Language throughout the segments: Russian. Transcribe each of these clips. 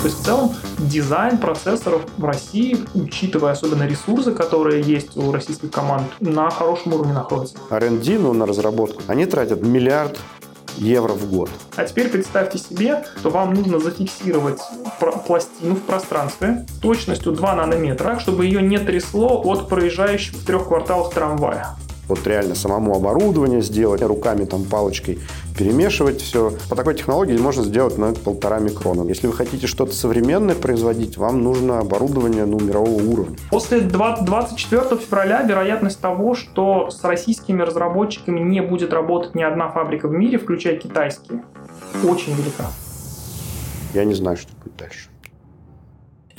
То есть в целом дизайн процессоров в России, учитывая особенно ресурсы, которые есть у российских команд, на хорошем уровне находится. R&D, ну, на разработку, они тратят миллиард евро в год. А теперь представьте себе, что вам нужно зафиксировать пластину в пространстве с точностью 2 нанометра, чтобы ее не трясло от проезжающего в трех кварталах трамвая вот реально самому оборудование сделать, руками там палочкой перемешивать все. По такой технологии можно сделать на полтора микрона. Если вы хотите что-то современное производить, вам нужно оборудование ну, мирового уровня. После 24 февраля вероятность того, что с российскими разработчиками не будет работать ни одна фабрика в мире, включая китайские, очень велика. Я не знаю, что будет дальше.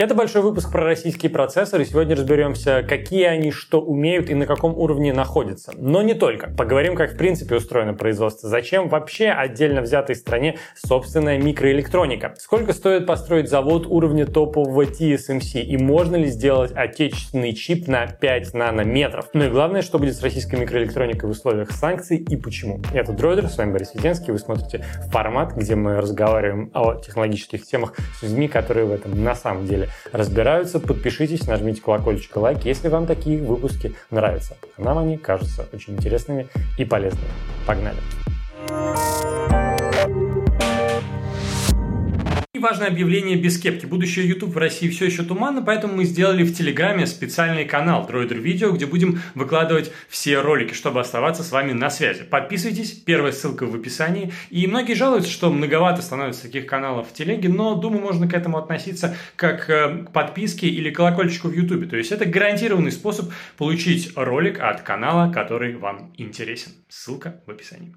Это большой выпуск про российские процессоры. Сегодня разберемся, какие они, что умеют и на каком уровне находятся. Но не только. Поговорим, как в принципе устроено производство. Зачем вообще отдельно взятой стране собственная микроэлектроника? Сколько стоит построить завод уровня топового TSMC? И можно ли сделать отечественный чип на 5 нанометров? Ну и главное, что будет с российской микроэлектроникой в условиях санкций и почему. Это Дройдер, с вами Борис Веденский. Вы смотрите формат, где мы разговариваем о технологических темах с людьми, которые в этом на самом деле разбираются. Подпишитесь, нажмите колокольчик и лайк, если вам такие выпуски нравятся. Нам они кажутся очень интересными и полезными. Погнали! Важное объявление без кепки. Будущее YouTube в России все еще туманно, поэтому мы сделали в Телеграме специальный канал Droider Video, где будем выкладывать все ролики, чтобы оставаться с вами на связи. Подписывайтесь, первая ссылка в описании. И многие жалуются, что многовато становится таких каналов в Телеге, но думаю, можно к этому относиться как э, к подписке или колокольчику в YouTube. То есть это гарантированный способ получить ролик от канала, который вам интересен. Ссылка в описании.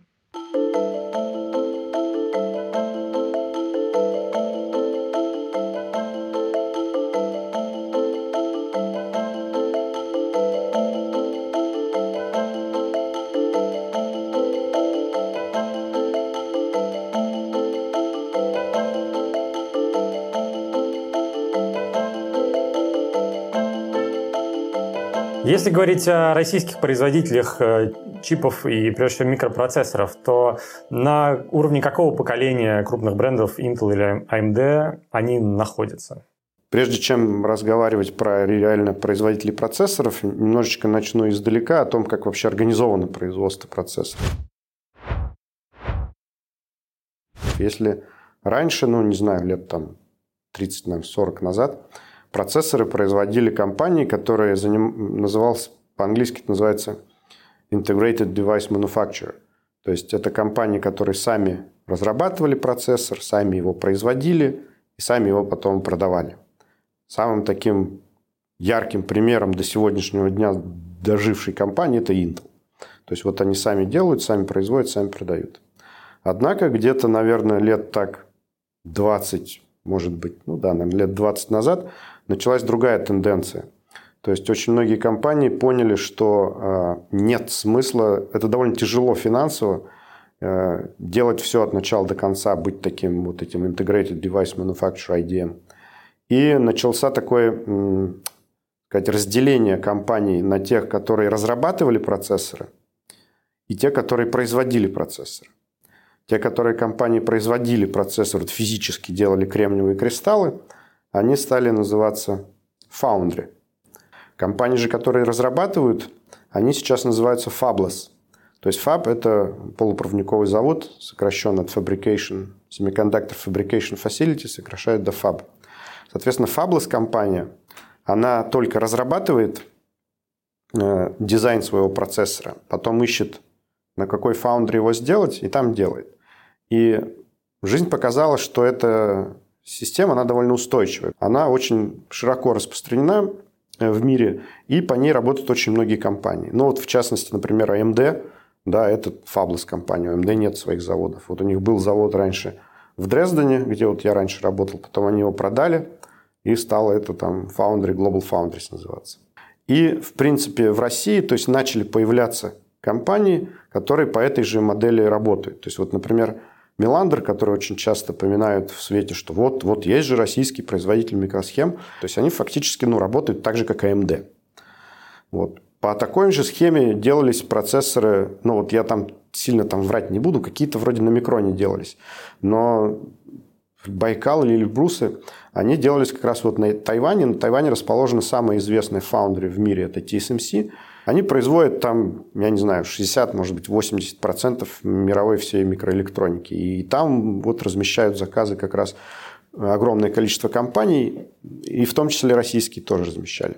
Если говорить о российских производителях э, чипов и, прежде всего, микропроцессоров, то на уровне какого поколения крупных брендов Intel или AMD они находятся? Прежде чем разговаривать про реально производителей процессоров, немножечко начну издалека о том, как вообще организовано производство процессоров. Если раньше, ну, не знаю, лет там 30-40 назад, процессоры производили компании, которые заним... назывался, по-английски это называется Integrated Device Manufacturer. То есть это компании, которые сами разрабатывали процессор, сами его производили и сами его потом продавали. Самым таким ярким примером до сегодняшнего дня дожившей компании это Intel. То есть вот они сами делают, сами производят, сами продают. Однако где-то, наверное, лет так 20, может быть, ну да, наверное, лет 20 назад началась другая тенденция. То есть очень многие компании поняли, что э, нет смысла, это довольно тяжело финансово, э, делать все от начала до конца, быть таким вот этим Integrated Device Manufacturer IDM. И начался такое сказать, разделение компаний на тех, которые разрабатывали процессоры, и те, которые производили процессоры. Те, которые компании производили процессор, физически делали кремниевые кристаллы – они стали называться Foundry. Компании же, которые разрабатывают, они сейчас называются Fabless. То есть Fab – это полупроводниковый завод, сокращенно от Fabrication, Semiconductor Fabrication Facility, сокращают до Fab. Соответственно, Fabless компания, она только разрабатывает э, дизайн своего процессора, потом ищет, на какой Foundry его сделать, и там делает. И жизнь показала, что это Система, она довольно устойчивая. Она очень широко распространена э, в мире, и по ней работают очень многие компании. Ну вот, в частности, например, AMD, да, это Fabless компания, у AMD нет своих заводов. Вот у них был завод раньше в Дрездене, где вот я раньше работал, потом они его продали, и стало это там Foundry, Global Foundries называться. И, в принципе, в России, то есть, начали появляться компании, которые по этой же модели работают. То есть, вот, например, Меландер, который очень часто поминают в свете, что вот, вот есть же российский производитель микросхем. То есть они фактически ну, работают так же, как AMD. Вот. По такой же схеме делались процессоры, ну вот я там сильно там врать не буду, какие-то вроде на микроне делались. Но Байкал или Эльбрусы, они делались как раз вот на Тайване. На Тайване расположена самая известная фаундри в мире, это TSMC. Они производят там, я не знаю, 60, может быть, 80 процентов мировой всей микроэлектроники. И там вот размещают заказы как раз огромное количество компаний, и в том числе российские тоже размещали.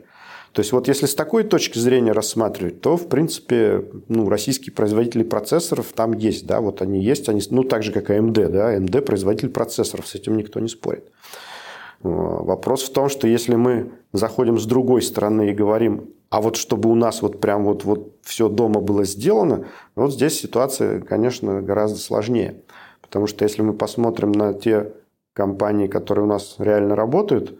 То есть вот если с такой точки зрения рассматривать, то, в принципе, ну, российские производители процессоров там есть, да, вот они есть, они, ну, так же, как AMD, да, AMD производитель процессоров, с этим никто не спорит. Вопрос в том, что если мы заходим с другой стороны и говорим, а вот чтобы у нас вот прям вот, вот все дома было сделано, вот здесь ситуация, конечно, гораздо сложнее. Потому что если мы посмотрим на те компании, которые у нас реально работают,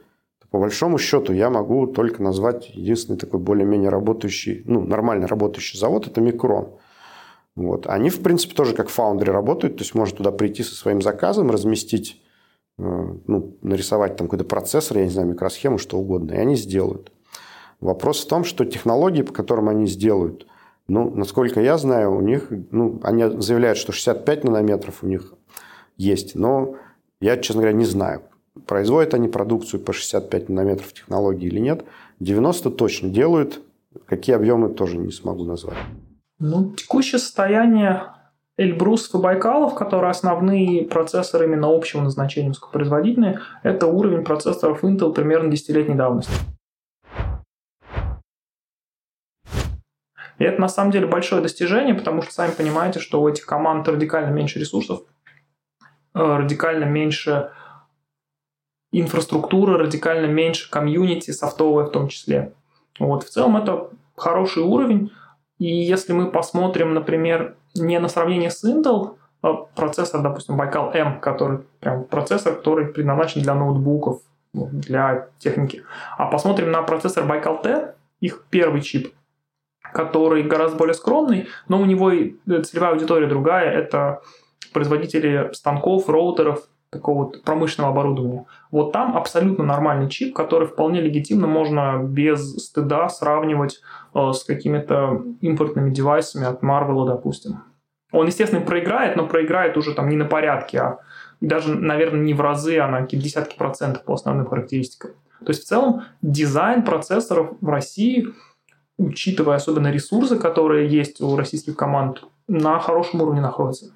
то по большому счету я могу только назвать единственный такой более-менее работающий, ну, нормально работающий завод – это Микрон. Вот. Они, в принципе, тоже как фаундеры работают, то есть можно туда прийти со своим заказом, разместить, э, ну, нарисовать там какой-то процессор, я не знаю, микросхему, что угодно, и они сделают. Вопрос в том, что технологии, по которым они сделают, ну, насколько я знаю, у них, ну, они заявляют, что 65 нанометров у них есть, но я, честно говоря, не знаю, производят они продукцию по 65 нанометров технологии или нет. 90 точно делают. Какие объемы, тоже не смогу назвать. Ну, текущее состояние Эльбрус и Байкалов, которые основные процессоры именно общего назначения высокопроизводительные, это уровень процессоров Intel примерно десятилетней давности. И это на самом деле большое достижение, потому что сами понимаете, что у этих команд радикально меньше ресурсов, э, радикально меньше инфраструктуры, радикально меньше комьюнити, софтовое в том числе. Вот. В целом это хороший уровень. И если мы посмотрим, например, не на сравнение с Intel, а процессор, допустим, Baikal M, который прям процессор, который предназначен для ноутбуков, для техники, а посмотрим на процессор Baikal T, их первый чип, который гораздо более скромный, но у него и целевая аудитория другая. Это производители станков, роутеров, такого вот промышленного оборудования. Вот там абсолютно нормальный чип, который вполне легитимно можно без стыда сравнивать э, с какими-то импортными девайсами от Marvel, допустим. Он, естественно, проиграет, но проиграет уже там не на порядке, а даже, наверное, не в разы, а на какие-то десятки процентов по основным характеристикам. То есть в целом дизайн процессоров в России – учитывая особенно ресурсы, которые есть у российских команд, на хорошем уровне находятся.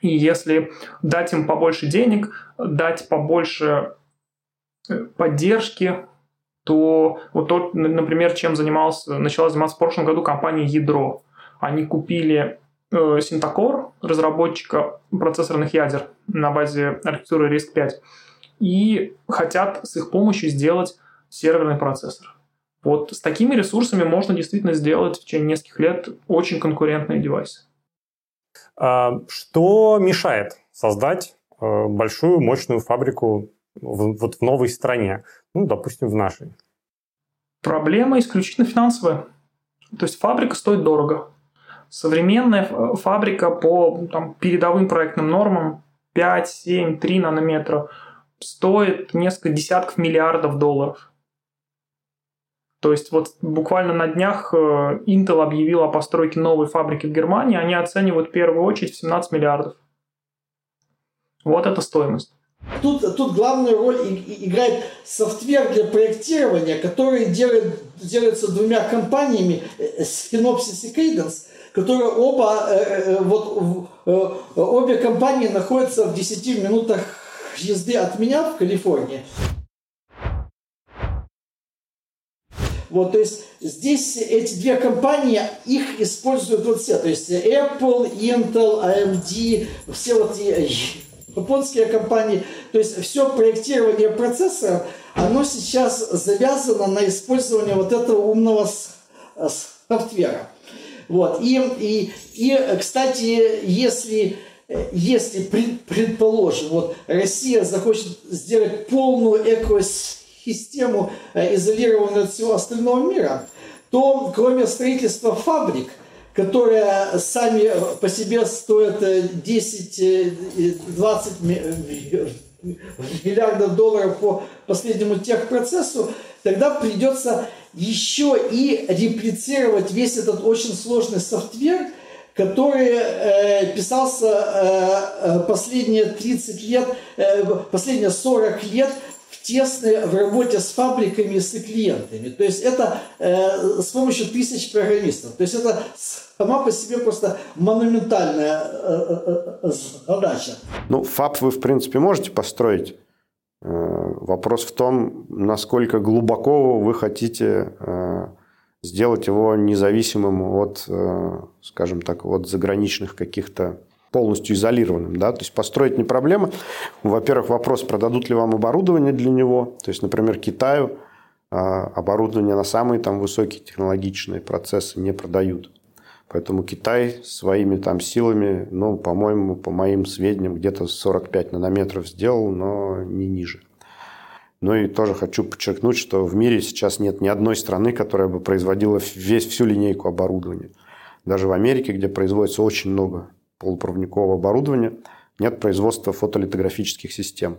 И если дать им побольше денег, дать побольше э, поддержки, то вот тот, например, чем занимался, начала заниматься в прошлом году компания Ядро. Они купили э, Синтакор, разработчика процессорных ядер на базе архитектуры RISC-5, и хотят с их помощью сделать серверный процессор. Вот с такими ресурсами можно действительно сделать в течение нескольких лет очень конкурентные девайсы. А, что мешает создать э, большую мощную фабрику вот в новой стране, ну, допустим, в нашей? Проблема исключительно финансовая. То есть фабрика стоит дорого. Современная фабрика по там, передовым проектным нормам 5, 7, 3 нанометра стоит несколько десятков миллиардов долларов. То есть вот буквально на днях э, Intel объявил о постройке новой фабрики в Германии. Они оценивают в первую очередь в 17 миллиардов. Вот это стоимость. Тут, тут главную роль играет софтвер для проектирования, который делает, делается двумя компаниями, э, Synopsys и Cadence, которые оба, э, вот, обе компании находятся в 10 минутах езды от меня в Калифорнии. Вот, то есть здесь эти две компании, их используют вот все. То есть Apple, Intel, AMD, все вот японские компании. То есть все проектирование процессора, оно сейчас завязано на использование вот этого умного софтвера. Вот. И, и, и, кстати, если, если предположим, вот Россия захочет сделать полную экосистему, систему, э, изолированную от всего остального мира, то кроме строительства фабрик, которые сами по себе стоят 10-20 э, миллиардов долларов по последнему техпроцессу, тогда придется еще и реплицировать весь этот очень сложный софтвер, который э, писался э, последние 30 лет, э, последние 40 лет тесны в работе с фабриками и с клиентами. То есть это э, с помощью тысяч программистов. То есть это сама по себе просто монументальная э, э, задача. Ну, фаб вы, в принципе, можете построить. Вопрос в том, насколько глубоко вы хотите сделать его независимым от, скажем так, от заграничных каких-то полностью изолированным. Да? То есть построить не проблема. Во-первых, вопрос, продадут ли вам оборудование для него. То есть, например, Китаю а, оборудование на самые там высокие технологичные процессы не продают. Поэтому Китай своими там силами, ну, по-моему, по моим сведениям, где-то 45 нанометров сделал, но не ниже. Ну и тоже хочу подчеркнуть, что в мире сейчас нет ни одной страны, которая бы производила весь, всю линейку оборудования. Даже в Америке, где производится очень много полупроводникового оборудования, нет производства фотолитографических систем.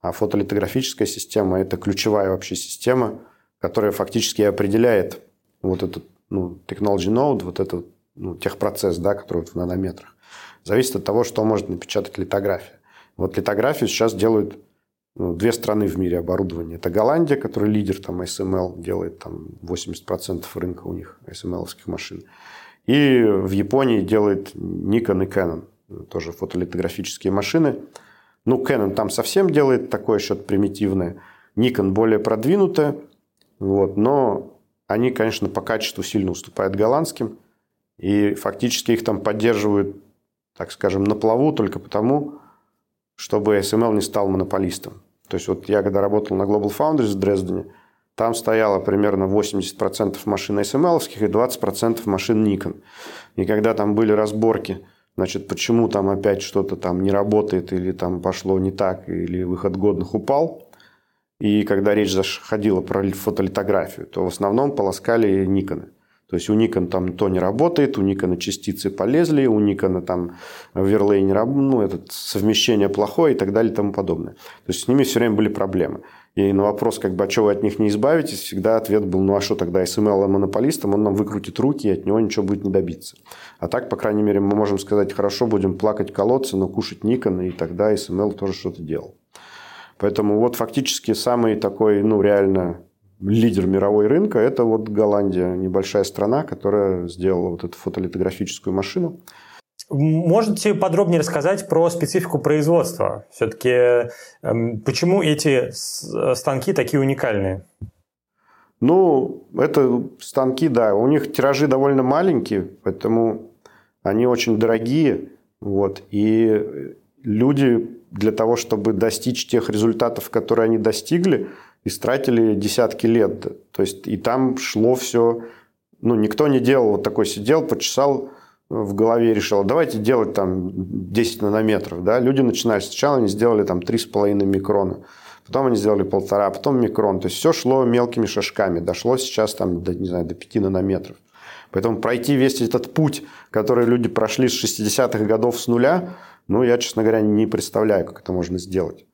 А фотолитографическая система – это ключевая вообще система, которая фактически определяет вот этот ну, technology node, вот этот ну, техпроцесс, да, который в нанометрах. Зависит от того, что может напечатать литография. Вот литографию сейчас делают ну, две страны в мире оборудования. Это Голландия, которая лидер там SML, делает там 80% рынка у них SML-овских машин. И в Японии делает Nikon и Canon, тоже фотолитографические машины. Ну, Canon там совсем делает такое что-то примитивное. Nikon более продвинутая, вот, но они, конечно, по качеству сильно уступают голландским. И фактически их там поддерживают, так скажем, на плаву только потому, чтобы SML не стал монополистом. То есть вот я когда работал на Global Foundries в Дрездене, там стояло примерно 80% машин SML и 20% машин Nikon. И когда там были разборки, значит, почему там опять что-то там не работает, или там пошло не так, или выход годных упал, и когда речь заходила про фотолитографию, то в основном полоскали Никоны. То есть у Nikon там то не работает, у Nikon частицы полезли, у Nikon там верлей не ну, это совмещение плохое и так далее и тому подобное. То есть с ними все время были проблемы. И на вопрос, как бы, а что вы от них не избавитесь, всегда ответ был, ну а что тогда SML монополистом, он нам выкрутит руки, и от него ничего будет не добиться. А так, по крайней мере, мы можем сказать, хорошо, будем плакать колодцы, но кушать Nikon, и тогда SML тоже что-то делал. Поэтому вот фактически самый такой, ну, реально лидер мировой рынка – это вот Голландия, небольшая страна, которая сделала вот эту фотолитографическую машину. Можете подробнее рассказать про специфику производства? Все-таки эм, почему эти станки такие уникальные? Ну, это станки, да, у них тиражи довольно маленькие, поэтому они очень дорогие. Вот, и люди для того, чтобы достичь тех результатов, которые они достигли, истратили десятки лет. То есть и там шло все... Ну, никто не делал вот такой сидел, почесал в голове решил, давайте делать там 10 нанометров. Да? Люди начинали сначала, они сделали там 3,5 микрона. Потом они сделали полтора, потом микрон. То есть все шло мелкими шажками. Дошло сейчас там, до, не знаю, до 5 нанометров. Поэтому пройти весь этот путь, который люди прошли с 60-х годов с нуля, ну, я, честно говоря, не представляю, как это можно сделать.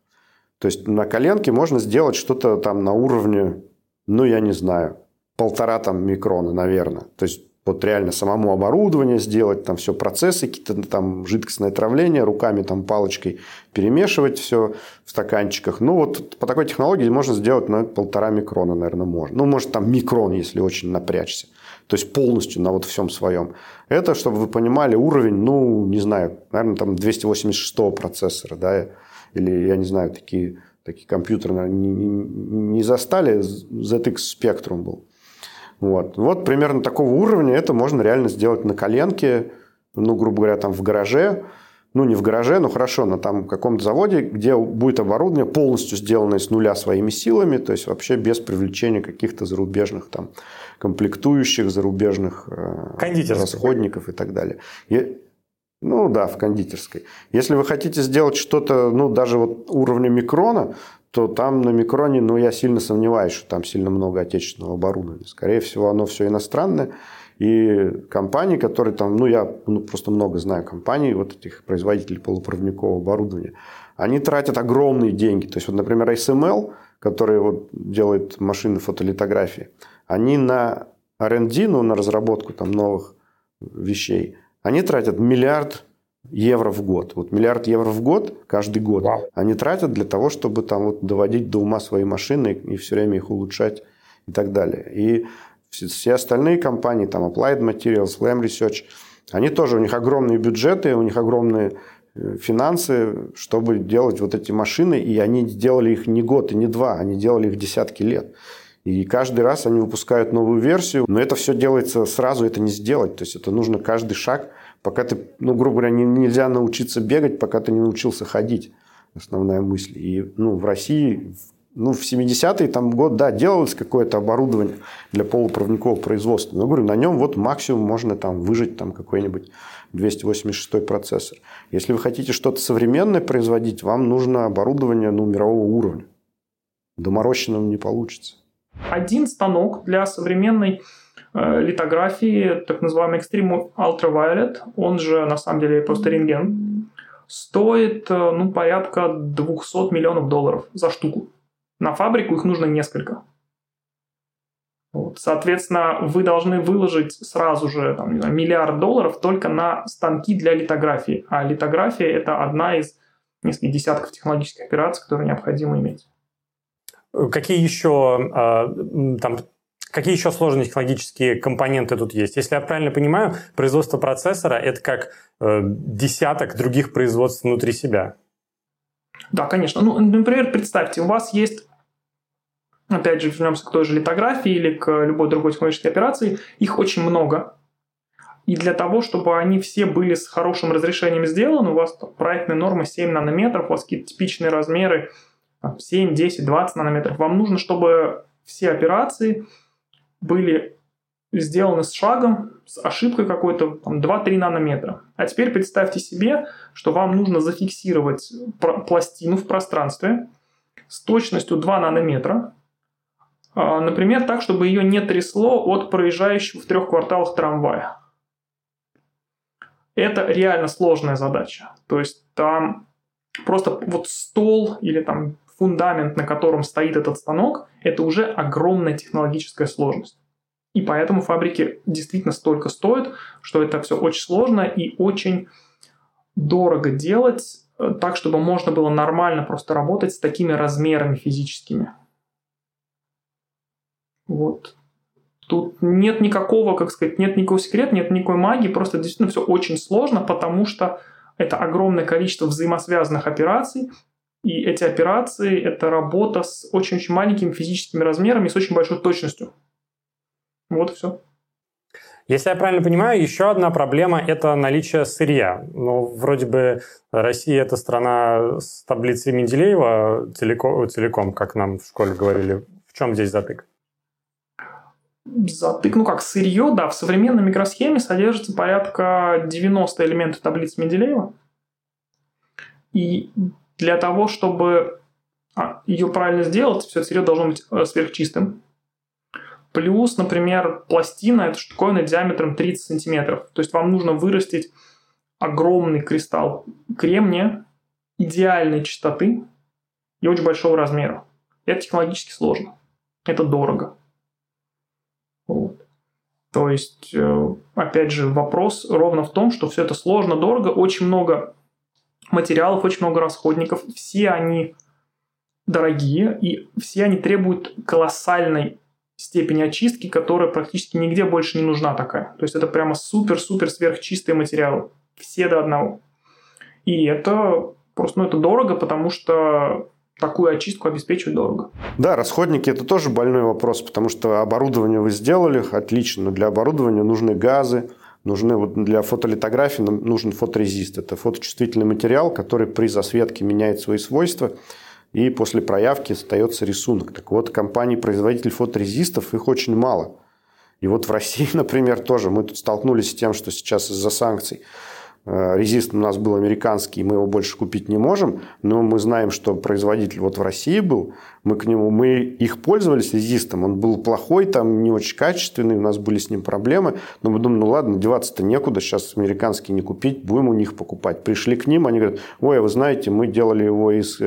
То есть на коленке можно сделать что-то там на уровне, ну, я не знаю, полтора там микрона, наверное. То есть вот реально самому оборудование сделать, там все процессы, какие-то там жидкостное травление, руками там палочкой перемешивать все в стаканчиках. Ну, вот по такой технологии можно сделать на полтора микрона, наверное, можно. Ну, может, там микрон, если очень напрячься. То есть полностью на вот всем своем. Это, чтобы вы понимали, уровень, ну, не знаю, наверное, там 286 процессора, да, или, я не знаю, такие, такие компьютеры, наверное, не, не застали, ZX Spectrum был. Вот. вот примерно такого уровня это можно реально сделать на коленке, ну, грубо говоря, там в гараже, ну, не в гараже, но хорошо, на там каком-то заводе, где будет оборудование полностью сделанное с нуля своими силами, то есть вообще без привлечения каких-то зарубежных там комплектующих, зарубежных э, расходников и так далее. И, ну да, в кондитерской. Если вы хотите сделать что-то, ну, даже вот уровня микрона, то там на микроне, ну, я сильно сомневаюсь, что там сильно много отечественного оборудования. Скорее всего, оно все иностранное. И компании, которые там, ну, я ну, просто много знаю компаний, вот этих производителей полупроводникового оборудования, они тратят огромные деньги. То есть, вот, например, SML, который вот делает машины фотолитографии, они на R&D, ну, на разработку там новых вещей, они тратят миллиард евро в год. Вот миллиард евро в год, каждый год, Вау. они тратят для того, чтобы там вот доводить до ума свои машины и все время их улучшать и так далее. И все- остальные компании, там Applied Materials, Lam Research, они тоже, у них огромные бюджеты, у них огромные э, финансы, чтобы делать вот эти машины, и они делали их не год и не два, они делали их десятки лет. И каждый раз они выпускают новую версию, но это все делается сразу, это не сделать. То есть это нужно каждый шаг, пока ты, ну, грубо говоря, не- нельзя научиться бегать, пока ты не научился ходить. Основная мысль. И ну, в России, ну, в 70-е там год, да, делалось какое-то оборудование для полупроводникового производства. Но, говорю, на нем вот максимум можно там выжить там какой-нибудь 286 процессор. Если вы хотите что-то современное производить, вам нужно оборудование ну, мирового уровня. Доморощенным не получится. Один станок для современной литографии, так называемый Extreme Ultraviolet, он же на самом деле просто рентген, стоит э, ну, порядка 200 миллионов долларов за штуку. На фабрику их нужно несколько. Вот. Соответственно, вы должны выложить сразу же там, не знаю, миллиард долларов только на станки для литографии. А литография – это одна из нескольких десятков технологических операций, которые необходимо иметь. Какие еще а, там Какие еще сложные технологические компоненты тут есть? Если я правильно понимаю, производство процессора это как э, десяток других производств внутри себя. Да, конечно. Ну, например, представьте, у вас есть, опять же, вернемся к той же литографии или к любой другой технологической операции, их очень много. И для того, чтобы они все были с хорошим разрешением сделаны, у вас проектная норма 7 нанометров, у вас какие-то типичные размеры там, 7, 10, 20 нанометров. Вам нужно, чтобы все операции были сделаны с шагом, с ошибкой какой-то там, 2-3 нанометра. А теперь представьте себе, что вам нужно зафиксировать пластину в пространстве с точностью 2 нанометра, а, например, так, чтобы ее не трясло от проезжающего в трех кварталах трамвая. Это реально сложная задача. То есть там просто вот стол или там фундамент, на котором стоит этот станок, это уже огромная технологическая сложность. И поэтому фабрики действительно столько стоят, что это все очень сложно и очень дорого делать э, так, чтобы можно было нормально просто работать с такими размерами физическими. Вот. Тут нет никакого, как сказать, нет никакого секрета, нет никакой магии, просто действительно все очень сложно, потому что это огромное количество взаимосвязанных операций, и эти операции – это работа с очень-очень маленькими физическими размерами и с очень большой точностью. Вот и все. Если я правильно понимаю, еще одна проблема – это наличие сырья. Ну, вроде бы Россия – это страна с таблицей Менделеева целиком, целиком, как нам в школе говорили. В чем здесь затык? Затык, ну как, сырье, да, в современной микросхеме содержится порядка 90 элементов таблицы Менделеева. И для того, чтобы а, ее правильно сделать, все сырье должно быть э, сверхчистым. Плюс, например, пластина – это штуковина диаметром 30 сантиметров. То есть вам нужно вырастить огромный кристалл кремния идеальной чистоты и очень большого размера. Это технологически сложно. Это дорого. Вот. То есть, э, опять же, вопрос ровно в том, что все это сложно, дорого, очень много материалов, очень много расходников. Все они дорогие, и все они требуют колоссальной степени очистки, которая практически нигде больше не нужна такая. То есть это прямо супер-супер сверхчистые материалы. Все до одного. И это просто, ну, это дорого, потому что такую очистку обеспечивать дорого. Да, расходники – это тоже больной вопрос, потому что оборудование вы сделали, отлично, но для оборудования нужны газы, нужны вот для фотолитографии нужен фоторезист. Это фоточувствительный материал, который при засветке меняет свои свойства, и после проявки остается рисунок. Так вот, компании-производитель фоторезистов, их очень мало. И вот в России, например, тоже мы тут столкнулись с тем, что сейчас из-за санкций резист у нас был американский, мы его больше купить не можем, но мы знаем, что производитель вот в России был, мы к нему, мы их пользовались резистом, он был плохой, там не очень качественный, у нас были с ним проблемы, но мы думаем, ну ладно, деваться-то некуда, сейчас американский не купить, будем у них покупать. Пришли к ним, они говорят, ой, а вы знаете, мы делали его из,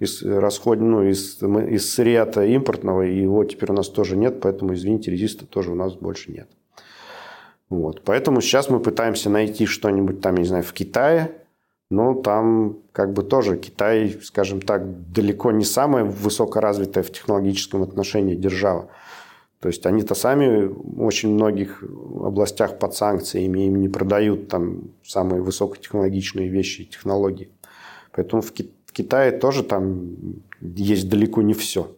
из расход, ну, из, из сырья импортного, и его теперь у нас тоже нет, поэтому, извините, резиста тоже у нас больше нет. Вот. Поэтому сейчас мы пытаемся найти что-нибудь там, я не знаю, в Китае, но там как бы тоже Китай, скажем так, далеко не самая высокоразвитая в технологическом отношении держава. То есть они-то сами в очень многих областях под санкциями им не продают там самые высокотехнологичные вещи и технологии. Поэтому в, Китае тоже там есть далеко не все.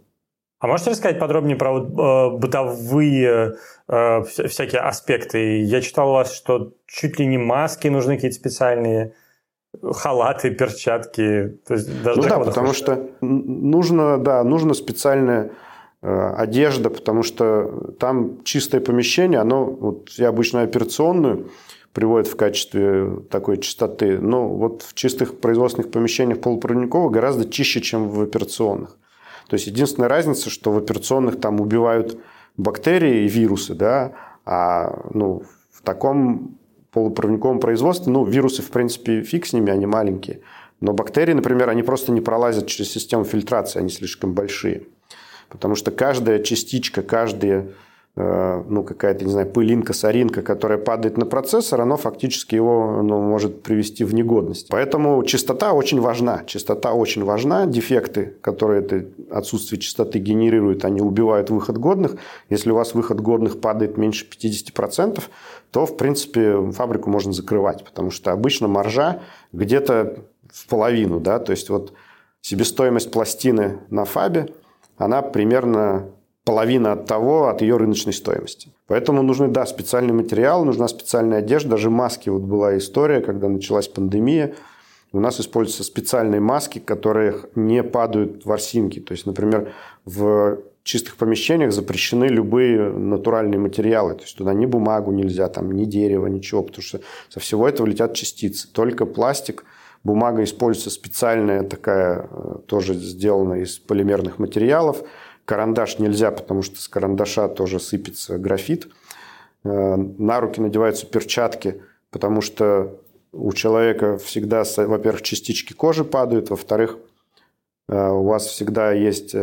А можете рассказать подробнее про вот, э, бытовые э, всякие аспекты? Я читал у вас, что чуть ли не маски нужны какие-то специальные, халаты, перчатки. То есть даже ну да, потому что нужно, да, нужно специальная Э, одежда, потому что там чистое помещение, оно, вот я обычно операционную приводят в качестве такой чистоты, но вот в чистых производственных помещениях полупроводниковых гораздо чище, чем в операционных. То есть единственная разница, что в операционных там убивают бактерии и вирусы, да, а ну, в таком полупроводниковом производстве, ну, вирусы, в принципе, фиг с ними, они маленькие. Но бактерии, например, они просто не пролазят через систему фильтрации, они слишком большие. Потому что каждая частичка, каждая ну, какая-то, не знаю, пылинка, соринка, которая падает на процессор, она фактически его ну, может привести в негодность. Поэтому чистота очень важна. Чистота очень важна. Дефекты, которые это отсутствие чистоты генерируют, они убивают выход годных. Если у вас выход годных падает меньше 50%, то, в принципе, фабрику можно закрывать, потому что обычно маржа где-то в половину. Да? То есть, вот себестоимость пластины на фабе – она примерно половина от того, от ее рыночной стоимости. Поэтому нужны, да, специальный материал, нужна специальная одежда, даже маски. Вот была история, когда началась пандемия, у нас используются специальные маски, которые не падают в ворсинки. То есть, например, в чистых помещениях запрещены любые натуральные материалы. То есть туда ни бумагу нельзя, там, ни дерево, ничего, потому что со всего этого летят частицы. Только пластик – Бумага используется специальная такая, э, тоже сделана из полимерных материалов. Карандаш нельзя, потому что с карандаша тоже сыпется графит. Э, на руки надеваются перчатки, потому что у человека всегда, во-первых, частички кожи падают, во-вторых, э, у вас всегда есть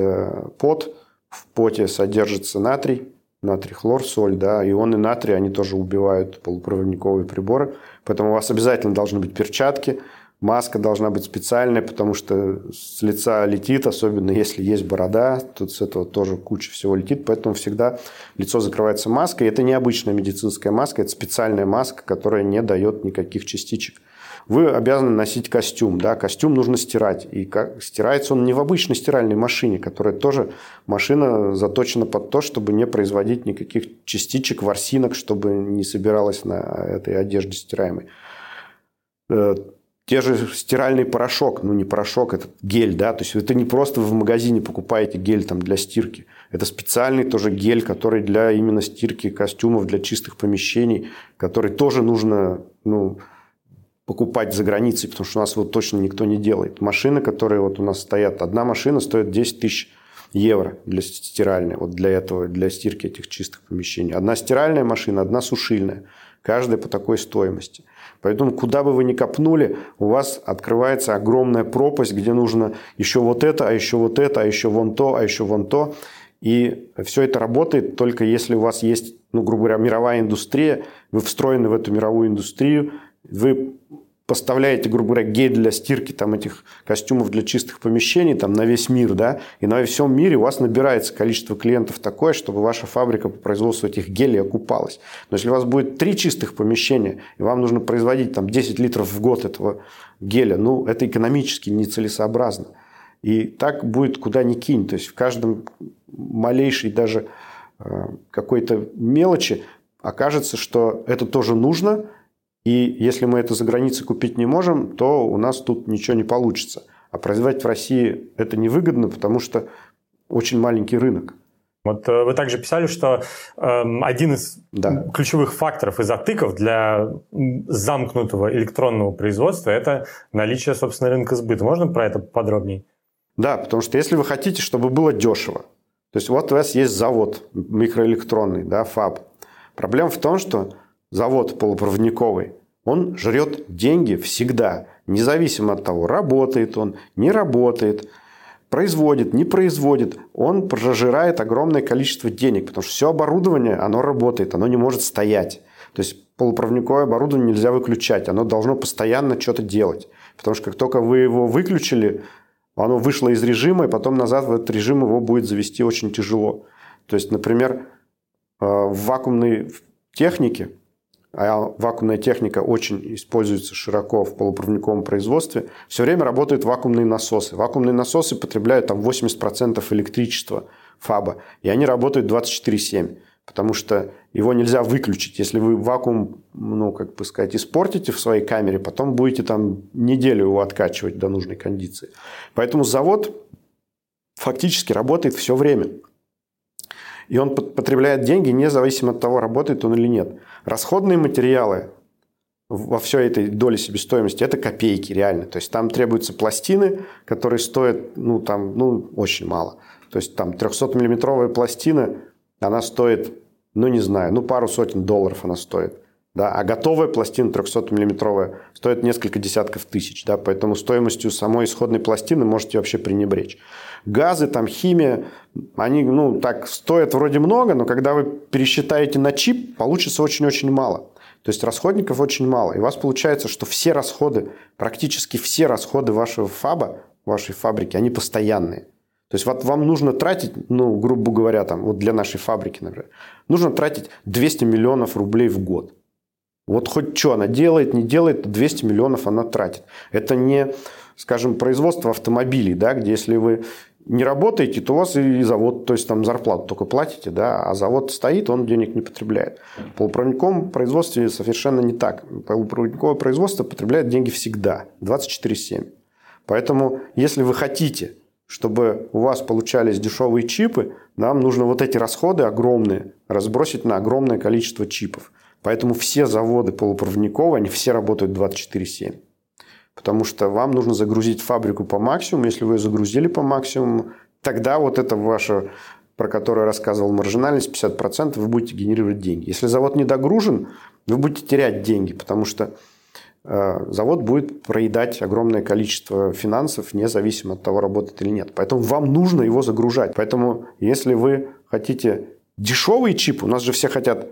пот, в поте содержится натрий, натрий, хлор, соль, да, ионы натрия, они тоже убивают полупроводниковые приборы, поэтому у вас обязательно должны быть перчатки – Маска должна быть специальная, потому что с лица летит, особенно если есть борода, тут с этого тоже куча всего летит, поэтому всегда лицо закрывается маской. Это не обычная медицинская маска, это специальная маска, которая не дает никаких частичек. Вы обязаны носить костюм, да, костюм нужно стирать, и как, стирается он не в обычной стиральной машине, которая тоже машина заточена под то, чтобы не производить никаких частичек, ворсинок, чтобы не собиралось на этой одежде стираемой э, те же стиральный порошок, ну не порошок, это гель, да, то есть это не просто вы в магазине покупаете гель там для стирки, это специальный тоже гель, который для именно стирки костюмов, для чистых помещений, который тоже нужно, ну, покупать за границей, потому что у нас вот точно никто не делает. Машины, которые вот у нас стоят, одна машина стоит 10 тысяч евро для стиральной, вот для этого, для стирки этих чистых помещений. Одна стиральная машина, одна сушильная. Каждая по такой стоимости. Поэтому куда бы вы ни копнули, у вас открывается огромная пропасть, где нужно еще вот это, а еще вот это, а еще вон то, а еще вон то. И все это работает только если у вас есть, ну, грубо говоря, мировая индустрия, вы встроены в эту мировую индустрию, вы поставляете, грубо говоря, гель для стирки там, этих костюмов для чистых помещений там, на весь мир, да, и на всем мире у вас набирается количество клиентов такое, чтобы ваша фабрика по производству этих гелей окупалась. Но если у вас будет три чистых помещения, и вам нужно производить там, 10 литров в год этого геля, ну, это экономически нецелесообразно. И так будет куда ни кинь. То есть в каждом малейшей даже э, какой-то мелочи окажется, что это тоже нужно – и если мы это за границей купить не можем, то у нас тут ничего не получится. А производить в России это невыгодно, потому что очень маленький рынок. Вот э, вы также писали, что э, один из да. ключевых факторов и затыков для замкнутого электронного производства – это наличие, собственно, рынка сбыта. Можно про это подробнее? Да, потому что если вы хотите, чтобы было дешево, то есть вот у вас есть завод микроэлектронный, да, ФАБ. Проблема в том, что завод полупроводниковый, он жрет деньги всегда, независимо от того, работает он, не работает, производит, не производит, он прожирает огромное количество денег, потому что все оборудование, оно работает, оно не может стоять. То есть полупроводниковое оборудование нельзя выключать, оно должно постоянно что-то делать. Потому что как только вы его выключили, оно вышло из режима, и потом назад в этот режим его будет завести очень тяжело. То есть, например, э, в вакуумной технике, а вакуумная техника очень используется широко в полупроводниковом производстве, все время работают вакуумные насосы. Вакуумные насосы потребляют там 80% электричества ФАБа, и они работают 24-7 потому что его нельзя выключить. Если вы вакуум, ну, как бы сказать, испортите в своей камере, потом будете там неделю его откачивать до нужной кондиции. Поэтому завод фактически работает все время. И он потребляет деньги независимо от того, работает он или нет. Расходные материалы во всей этой доле себестоимости – это копейки реально. То есть там требуются пластины, которые стоят ну, там, ну, очень мало. То есть там 300-миллиметровая пластина – она стоит, ну не знаю, ну пару сотен долларов она стоит. Да, а готовая пластина 300-миллиметровая стоит несколько десятков тысяч. Да, поэтому стоимостью самой исходной пластины можете вообще пренебречь. Газы, там, химия, они ну, так стоят вроде много, но когда вы пересчитаете на чип, получится очень-очень мало. То есть расходников очень мало. И у вас получается, что все расходы, практически все расходы вашего фаба, вашей фабрики, они постоянные. То есть вот вам нужно тратить, ну, грубо говоря, там, вот для нашей фабрики, например, нужно тратить 200 миллионов рублей в год. Вот хоть что она делает, не делает, 200 миллионов она тратит. Это не, скажем, производство автомобилей, да, где если вы не работаете, то у вас и завод, то есть там зарплату только платите, да, а завод стоит, он денег не потребляет. В полупроводниковом производстве совершенно не так. Полупроводниковое производство потребляет деньги всегда, 24-7. Поэтому, если вы хотите чтобы у вас получались дешевые чипы, нам нужно вот эти расходы огромные разбросить на огромное количество чипов. Поэтому все заводы полупроводниковые, они все работают 24-7. Потому что вам нужно загрузить фабрику по максимуму. Если вы ее загрузили по максимуму, тогда вот это ваша, про которую я рассказывал, маржинальность 50%, вы будете генерировать деньги. Если завод не догружен, вы будете терять деньги, потому что Э, завод будет проедать огромное количество финансов, независимо от того, работает или нет. Поэтому вам нужно его загружать. Поэтому, если вы хотите дешевые чипы, у нас же все хотят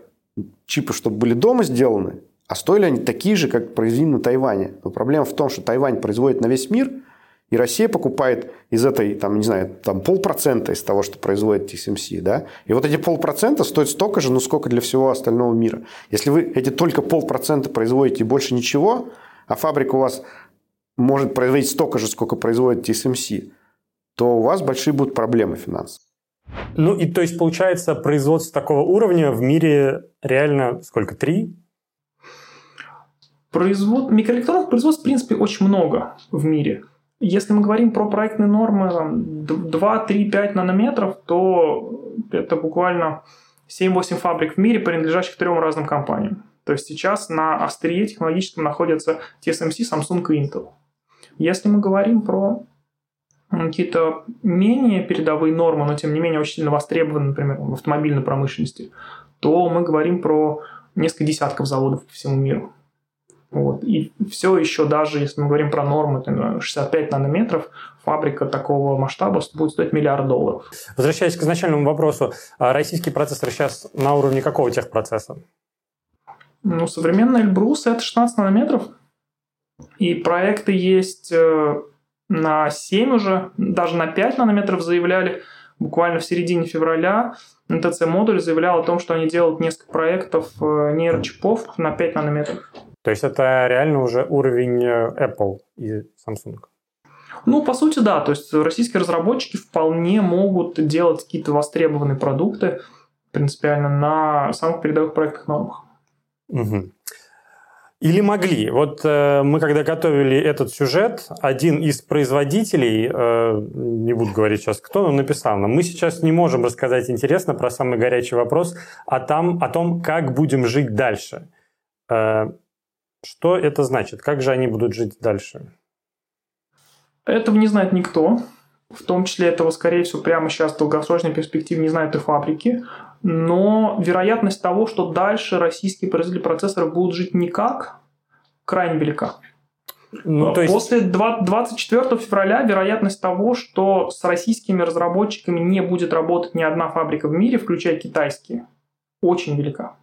чипы, чтобы были дома сделаны, а стоили они такие же, как произведены на Тайване. Но проблема в том, что Тайвань производит на весь мир – и Россия покупает из этой, там, не знаю, там полпроцента из того, что производит TSMC, да? И вот эти полпроцента стоят столько же, ну, сколько для всего остального мира. Если вы эти только полпроцента производите и больше ничего, а фабрика у вас может производить столько же, сколько производит TSMC, то у вас большие будут проблемы финансовые. Ну и то есть получается производство такого уровня в мире реально сколько? Три? Производ... Микроэлектронных производств, в принципе, очень много в мире. Если мы говорим про проектные нормы 2, 3, 5 нанометров, то это буквально 7-8 фабрик в мире, принадлежащих трем разным компаниям. То есть сейчас на острие технологическом находятся TSMC, Samsung и Intel. Если мы говорим про какие-то менее передовые нормы, но тем не менее очень сильно востребованы, например, в автомобильной промышленности, то мы говорим про несколько десятков заводов по всему миру. Вот. И все еще даже, если мы говорим про нормы, 65 нанометров, фабрика такого масштаба будет стоить миллиард долларов. Возвращаясь к изначальному вопросу, а российский процессор сейчас на уровне какого техпроцесса? Ну, современный Эльбрус – это 16 нанометров. И проекты есть э, на 7 уже, даже на 5 нанометров заявляли. Буквально в середине февраля НТЦ-модуль заявлял о том, что они делают несколько проектов э, нейрочипов на 5 нанометров. То есть это реально уже уровень э, Apple и Samsung? Ну, по сути, да. То есть российские разработчики вполне могут делать какие-то востребованные продукты принципиально на самых передовых проектных нормах. Угу. Или могли. Вот э, мы когда готовили этот сюжет, один из производителей, э, не буду говорить сейчас кто, но написал нам, мы сейчас не можем рассказать интересно про самый горячий вопрос, а там, о том, как будем жить дальше. Э, что это значит? Как же они будут жить дальше? Этого не знает никто. В том числе этого, скорее всего, прямо сейчас в долгосрочной перспективе не знают и фабрики. Но вероятность того, что дальше российские производители процессоров будут жить никак, крайне велика. Ну, то есть... После 24 февраля вероятность того, что с российскими разработчиками не будет работать ни одна фабрика в мире, включая китайские, очень велика.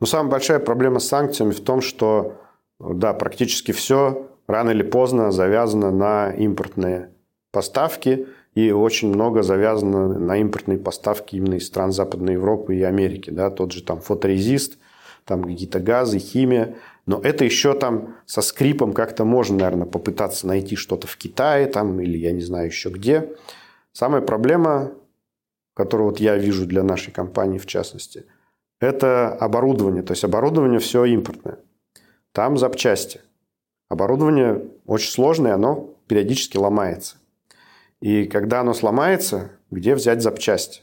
Но самая большая проблема с санкциями в том, что да, практически все рано или поздно завязано на импортные поставки, и очень много завязано на импортные поставки именно из стран Западной Европы и Америки. Да, тот же там фоторезист, там какие-то газы, химия. Но это еще там со скрипом как-то можно, наверное, попытаться найти что-то в Китае там, или я не знаю еще где. Самая проблема, которую вот я вижу для нашей компании в частности, это оборудование. То есть оборудование все импортное. Там запчасти. Оборудование очень сложное, оно периодически ломается. И когда оно сломается, где взять запчасти?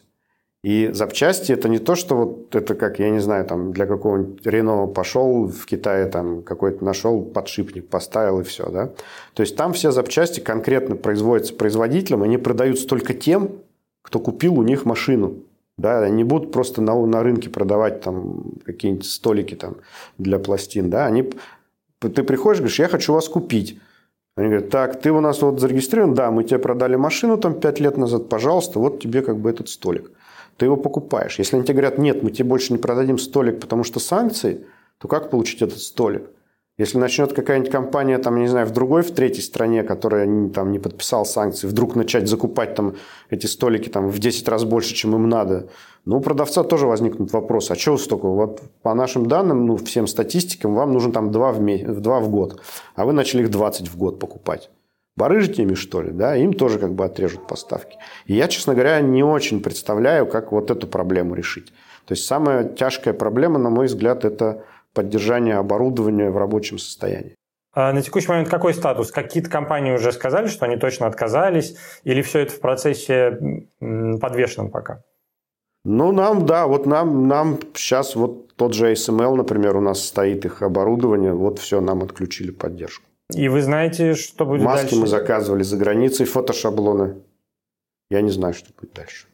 И запчасти это не то, что вот это как, я не знаю, там для какого-нибудь Рено пошел в Китае, там какой-то нашел подшипник, поставил и все, да. То есть там все запчасти конкретно производятся производителем, они продаются только тем, кто купил у них машину. Да, они будут просто на, на рынке продавать там какие-нибудь столики там для пластин, да, они ты приходишь, говоришь, я хочу вас купить. Они говорят, так, ты у нас вот зарегистрирован, да, мы тебе продали машину там 5 лет назад, пожалуйста, вот тебе как бы этот столик. Ты его покупаешь. Если они тебе говорят, нет, мы тебе больше не продадим столик, потому что санкции, то как получить этот столик? Если начнет какая-нибудь компания, там, не знаю, в другой, в третьей стране, которая там, не подписала санкции, вдруг начать закупать там, эти столики там, в 10 раз больше, чем им надо, ну, у продавца тоже возникнут вопросы. А чего столько? Вот по нашим данным, ну, всем статистикам, вам нужно там 2 в, месяц, 2 в год, а вы начали их 20 в год покупать. Барыжите ими, что ли, да, им тоже как бы отрежут поставки. И я, честно говоря, не очень представляю, как вот эту проблему решить. То есть самая тяжкая проблема, на мой взгляд, это поддержания оборудования в рабочем состоянии. А на текущий момент какой статус? Какие-то компании уже сказали, что они точно отказались, или все это в процессе подвешенном пока? Ну, нам, да, вот нам, нам сейчас вот тот же ASML, например, у нас стоит их оборудование, вот все, нам отключили поддержку. И вы знаете, что будет Маски дальше? мы заказывали за границей, фотошаблоны. Я не знаю, что будет дальше.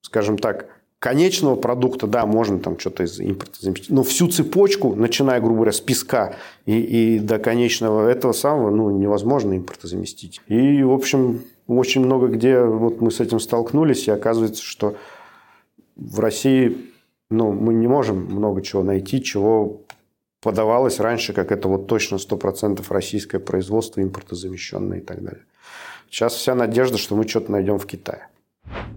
Скажем так, конечного продукта, да, можно там что-то из импорта заместить, но всю цепочку, начиная, грубо говоря, с песка и, и до конечного этого самого, ну, невозможно импорта заместить. И, в общем, очень много где вот мы с этим столкнулись, и оказывается, что в России ну, мы не можем много чего найти, чего подавалось раньше, как это вот точно 100% российское производство, импортозамещенное и так далее. Сейчас вся надежда, что мы что-то найдем в Китае.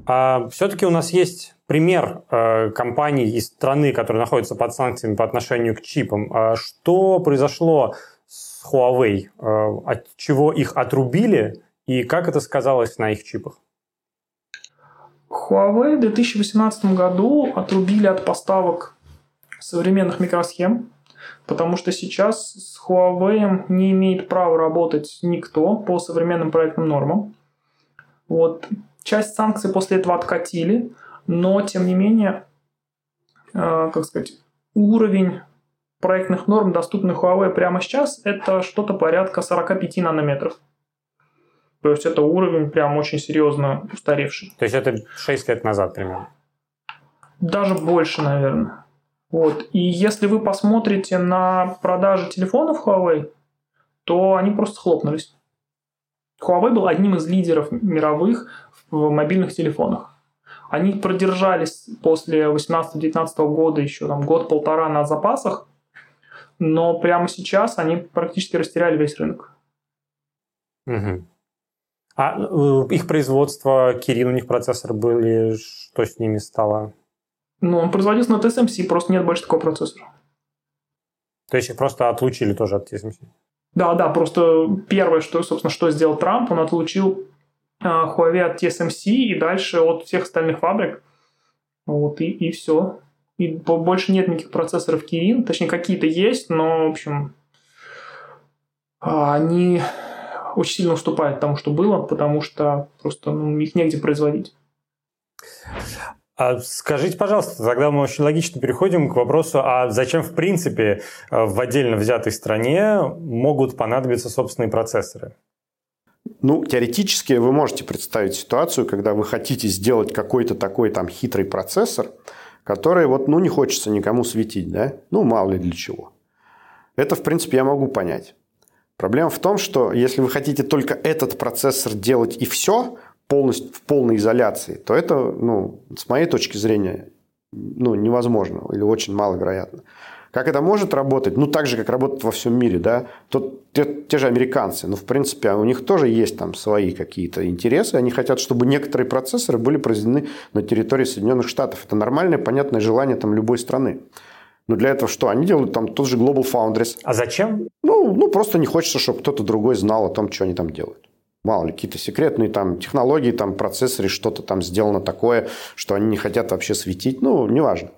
А все-таки у нас есть пример э, компаний из страны, которые находятся под санкциями по отношению к чипам. А что произошло с Huawei? Э, от чего их отрубили и как это сказалось на их чипах? Huawei в 2018 году отрубили от поставок современных микросхем, потому что сейчас с Huawei не имеет права работать никто по современным проектным нормам. Вот. Часть санкций после этого откатили, но, тем не менее, э, как сказать, уровень проектных норм, доступных Huawei прямо сейчас, это что-то порядка 45 нанометров. То есть это уровень прям очень серьезно устаревший. То есть это 6 лет назад примерно? Даже больше, наверное. Вот. И если вы посмотрите на продажи телефонов Huawei, то они просто схлопнулись. Huawei был одним из лидеров мировых в мобильных телефонах. Они продержались после 18-19 года еще там год-полтора на запасах, но прямо сейчас они практически растеряли весь рынок. Угу. А э, их производство, Кирин, у них процессоры были, что с ними стало? Ну, он производился на TSMC, просто нет больше такого процессора. То есть их просто отлучили тоже от TSMC? Да, да, просто первое, что, собственно, что сделал Трамп, он отлучил Huawei от TSMC и дальше от всех остальных фабрик. Вот, и, и все. И больше нет никаких процессоров Kirin, точнее, какие-то есть, но, в общем, а, они очень сильно уступают тому, что было, потому что просто ну, их негде производить. А скажите, пожалуйста, тогда мы очень логично переходим к вопросу, а зачем в принципе э, в отдельно взятой стране могут понадобиться собственные процессоры? Ну, теоретически вы можете представить ситуацию, когда вы хотите сделать какой-то такой там хитрый процессор, который вот, ну, не хочется никому светить, да? Ну, мало ли для чего. Это, в принципе, я могу понять. Проблема в том, что если вы хотите только этот процессор делать и все, полностью в полной изоляции, то это, ну, с моей точки зрения, ну, невозможно или очень маловероятно. Как это может работать? Ну, так же, как работает во всем мире, да. Тут те, те же американцы, ну, в принципе, у них тоже есть там свои какие-то интересы. Они хотят, чтобы некоторые процессоры были произведены на территории Соединенных Штатов. Это нормальное, понятное желание там любой страны. Но для этого что? Они делают там тот же Global Foundries. А зачем? Ну, ну просто не хочется, чтобы кто-то другой знал о том, что они там делают. Мало ли, какие-то секретные там технологии, там процессоры, что-то там сделано такое, что они не хотят вообще светить. Ну, неважно.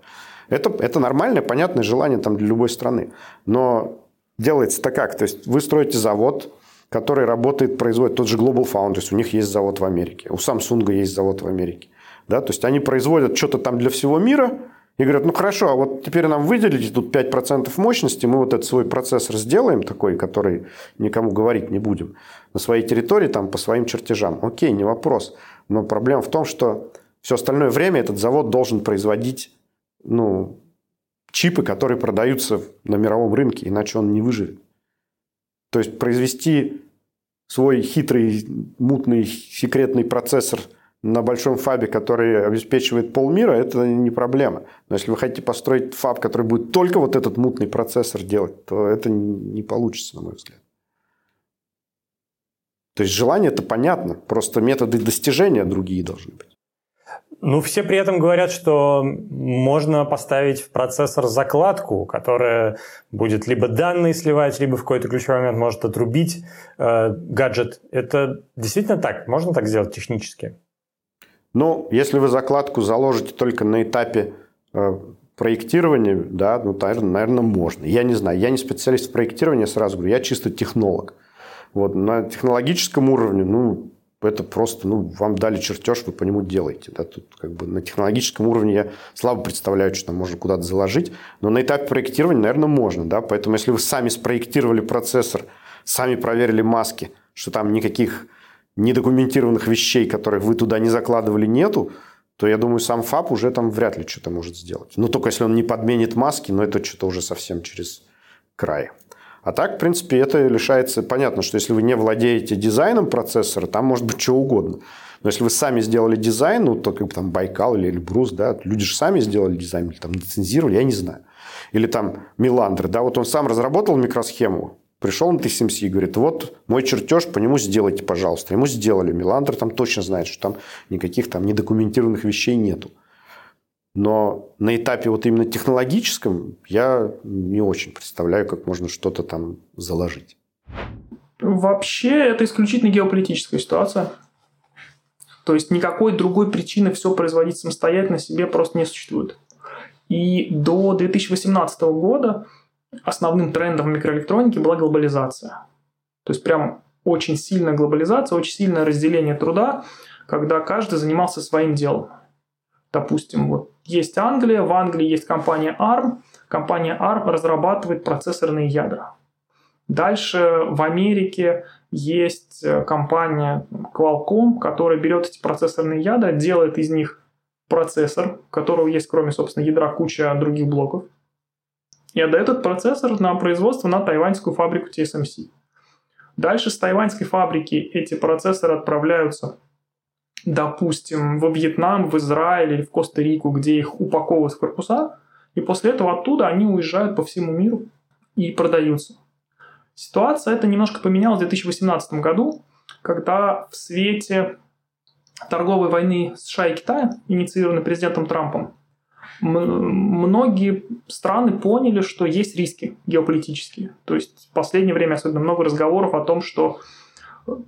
Это, это нормальное, понятное желание там, для любой страны. Но делается-то как? То есть вы строите завод, который работает, производит тот же Global Foundries, у них есть завод в Америке, у Samsung есть завод в Америке. Да? То есть они производят что-то там для всего мира и говорят, ну хорошо, а вот теперь нам выделите тут 5% мощности, мы вот этот свой процессор сделаем такой, который никому говорить не будем, на своей территории, там, по своим чертежам. Окей, не вопрос. Но проблема в том, что все остальное время этот завод должен производить ну, чипы, которые продаются на мировом рынке, иначе он не выживет. То есть произвести свой хитрый, мутный, секретный процессор на большом фабе, который обеспечивает полмира, это не проблема. Но если вы хотите построить фаб, который будет только вот этот мутный процессор делать, то это не получится, на мой взгляд. То есть желание это понятно, просто методы достижения другие должны быть. Ну, все при этом говорят, что можно поставить в процессор закладку, которая будет либо данные сливать, либо в какой-то ключевой момент может отрубить э, гаджет. Это действительно так? Можно так сделать технически? Ну, если вы закладку заложите только на этапе э, проектирования, да, ну, наверное, можно. Я не знаю, я не специалист в проектировании, сразу говорю, я чисто технолог. Вот, на технологическом уровне, ну, это просто, ну, вам дали чертеж, вы по нему делаете. Да? Тут как бы на технологическом уровне я слабо представляю, что там можно куда-то заложить, но на этапе проектирования, наверное, можно. Да? Поэтому если вы сами спроектировали процессор, сами проверили маски, что там никаких недокументированных вещей, которых вы туда не закладывали, нету, то я думаю, сам ФАП уже там вряд ли что-то может сделать. Но только если он не подменит маски, но это что-то уже совсем через край. А так, в принципе, это лишается... Понятно, что если вы не владеете дизайном процессора, там может быть что угодно. Но если вы сами сделали дизайн, ну, то как бы там Байкал или Эльбрус, да, люди же сами сделали дизайн, или там лицензировали, я не знаю. Или там Миландр, да, вот он сам разработал микросхему, пришел на TSMC и говорит, вот мой чертеж, по нему сделайте, пожалуйста. Ему сделали. Миландр там точно знает, что там никаких там недокументированных вещей нету. Но на этапе вот именно технологическом я не очень представляю, как можно что-то там заложить. Вообще это исключительно геополитическая ситуация. То есть никакой другой причины все производить самостоятельно себе просто не существует. И до 2018 года основным трендом в микроэлектронике была глобализация. То есть прям очень сильная глобализация, очень сильное разделение труда, когда каждый занимался своим делом. Допустим, вот есть Англия, в Англии есть компания ARM, компания ARM разрабатывает процессорные ядра. Дальше в Америке есть э, компания Qualcomm, которая берет эти процессорные ядра, делает из них процессор, у которого есть, кроме, собственно, ядра, куча других блоков, и отдает этот процессор на производство на тайваньскую фабрику TSMC. Дальше с тайваньской фабрики эти процессоры отправляются допустим, во Вьетнам, в Израиль или в Коста-Рику, где их упаковывают в корпуса, и после этого оттуда они уезжают по всему миру и продаются. Ситуация эта немножко поменялась в 2018 году, когда в свете торговой войны США и Китая, инициированной президентом Трампом, многие страны поняли, что есть риски геополитические. То есть в последнее время особенно много разговоров о том, что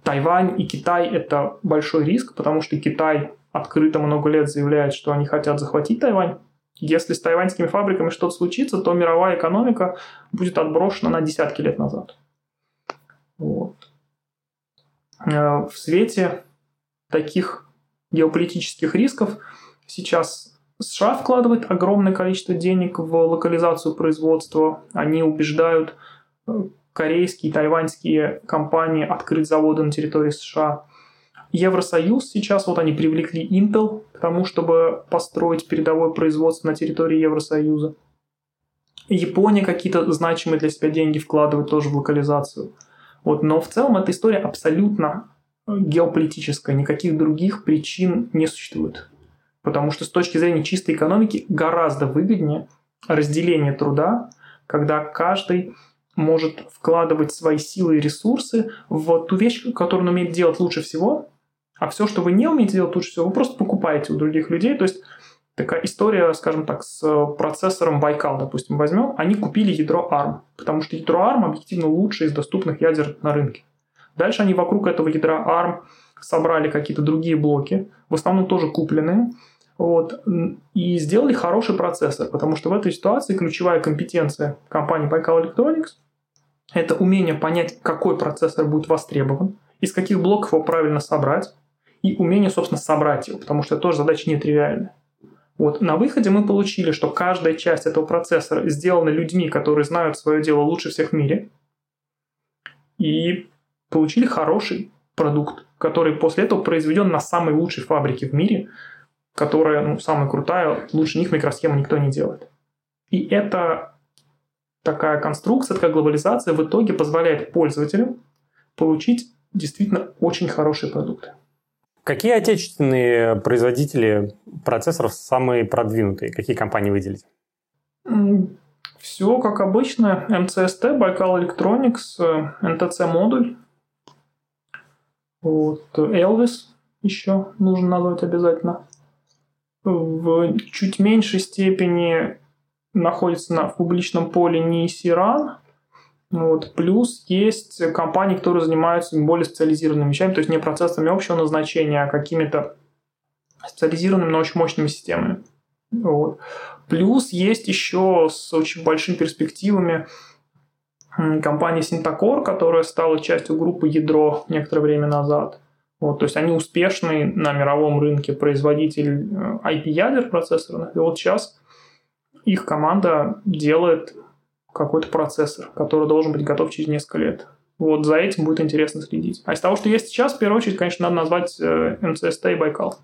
Тайвань и Китай – это большой риск, потому что Китай открыто много лет заявляет, что они хотят захватить Тайвань. Если с тайваньскими фабриками что-то случится, то мировая экономика будет отброшена на десятки лет назад. Вот. Э, в свете таких геополитических рисков сейчас США вкладывает огромное количество денег в локализацию производства. Они убеждают э, корейские, тайваньские компании открыть заводы на территории США. Евросоюз сейчас, вот они привлекли Intel к тому, чтобы построить передовое производство на территории Евросоюза. Япония какие-то значимые для себя деньги вкладывает тоже в локализацию. Вот, но в целом эта история абсолютно геополитическая, никаких других причин не существует. Потому что с точки зрения чистой экономики гораздо выгоднее разделение труда, когда каждый может вкладывать свои силы и ресурсы в ту вещь, которую он умеет делать лучше всего, а все, что вы не умеете делать лучше всего, вы просто покупаете у других людей. То есть такая история, скажем так, с процессором Байкал, допустим, возьмем. Они купили ядро ARM, потому что ядро ARM объективно лучшее из доступных ядер на рынке. Дальше они вокруг этого ядра ARM собрали какие-то другие блоки, в основном тоже купленные, вот, и сделали хороший процессор, потому что в этой ситуации ключевая компетенция компании Baikal Electronics – это умение понять, какой процессор будет востребован, из каких блоков его правильно собрать, и умение, собственно, собрать его, потому что это тоже задача нетривиальная. Вот на выходе мы получили, что каждая часть этого процессора сделана людьми, которые знают свое дело лучше всех в мире, и получили хороший продукт, который после этого произведен на самой лучшей фабрике в мире, которая ну, самая крутая, лучше них микросхему никто не делает. И это такая конструкция, такая глобализация в итоге позволяет пользователям получить действительно очень хорошие продукты. Какие отечественные производители процессоров самые продвинутые? Какие компании выделить? Все как обычно. МЦСТ, Байкал Electronics, НТЦ модуль. Вот. Elvis еще нужно назвать обязательно. В чуть меньшей степени находится на, в публичном поле Нисиран, вот. Плюс есть компании, которые занимаются более специализированными вещами, то есть не процессами общего назначения, а какими-то специализированными, но очень мощными системами. Вот. Плюс есть еще с очень большими перспективами компания Syntacor, которая стала частью группы Ядро некоторое время назад. Вот, то есть они успешный на мировом рынке производитель IP-ядер э, процессорных. И вот сейчас их команда делает какой-то процессор, который должен быть готов через несколько лет. Вот за этим будет интересно следить. А из того, что есть сейчас, в первую очередь, конечно, надо назвать э, МЦСТ и Байкал.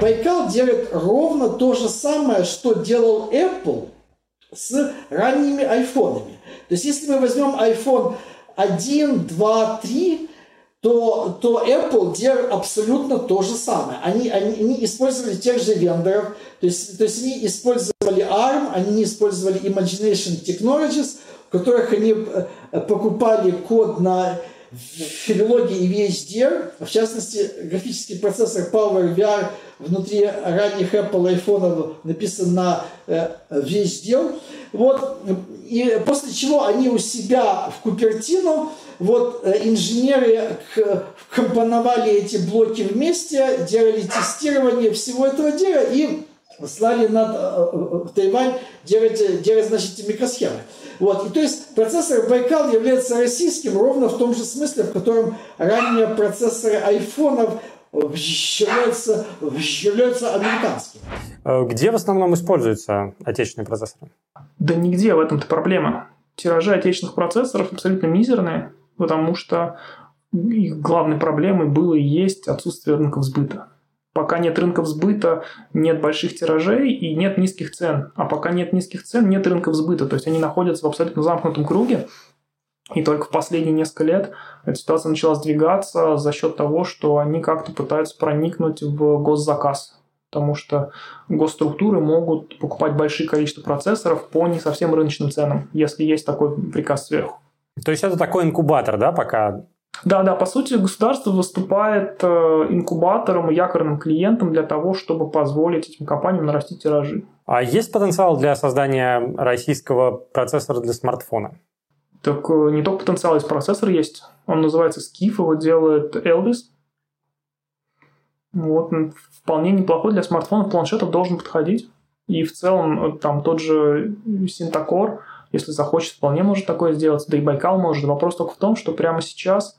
Байкал делает ровно то же самое, что делал Apple с ранними айфонами. То есть, если мы возьмем iPhone 1, 2, 3, то, то Apple делает абсолютно то же самое. Они, они, они использовали тех же вендоров, то есть, то есть они использовали ARM, они использовали Imagination Technologies, в которых они э, покупали код на филологии и VHDL, в частности, графический процессор PowerVR внутри ранних Apple iPhone написан на э, VHDL. Вот, и после чего они у себя в Купертино вот э, инженеры компоновали эти блоки вместе, делали тестирование всего этого дела и слали над, э, в Тайвань делать, делать значит, микросхемы. Вот. И то есть процессор Байкал является российским ровно в том же смысле, в котором ранее процессоры айфонов являются, являются американскими. Э, где в основном используются отечественные процессоры? Да нигде, в этом-то проблема. Тиражи отечественных процессоров абсолютно мизерные потому что их главной проблемой было и есть отсутствие рынков сбыта. Пока нет рынков сбыта, нет больших тиражей и нет низких цен. А пока нет низких цен, нет рынков сбыта. То есть они находятся в абсолютно замкнутом круге. И только в последние несколько лет эта ситуация начала сдвигаться за счет того, что они как-то пытаются проникнуть в госзаказ. Потому что госструктуры могут покупать большие количество процессоров по не совсем рыночным ценам, если есть такой приказ сверху. То есть это такой инкубатор, да, пока да, да, по сути, государство выступает э, инкубатором и якорным клиентом для того, чтобы позволить этим компаниям нарастить тиражи. А есть потенциал для создания российского процессора для смартфона? Так э, не только потенциал, есть процессор есть. Он называется Skiff, его делает Elvis. Вот, вполне неплохой для смартфонов, планшетов должен подходить. И в целом э, там тот же Syntacor – если захочет, вполне может такое сделать. Да и Байкал может. Вопрос только в том, что прямо сейчас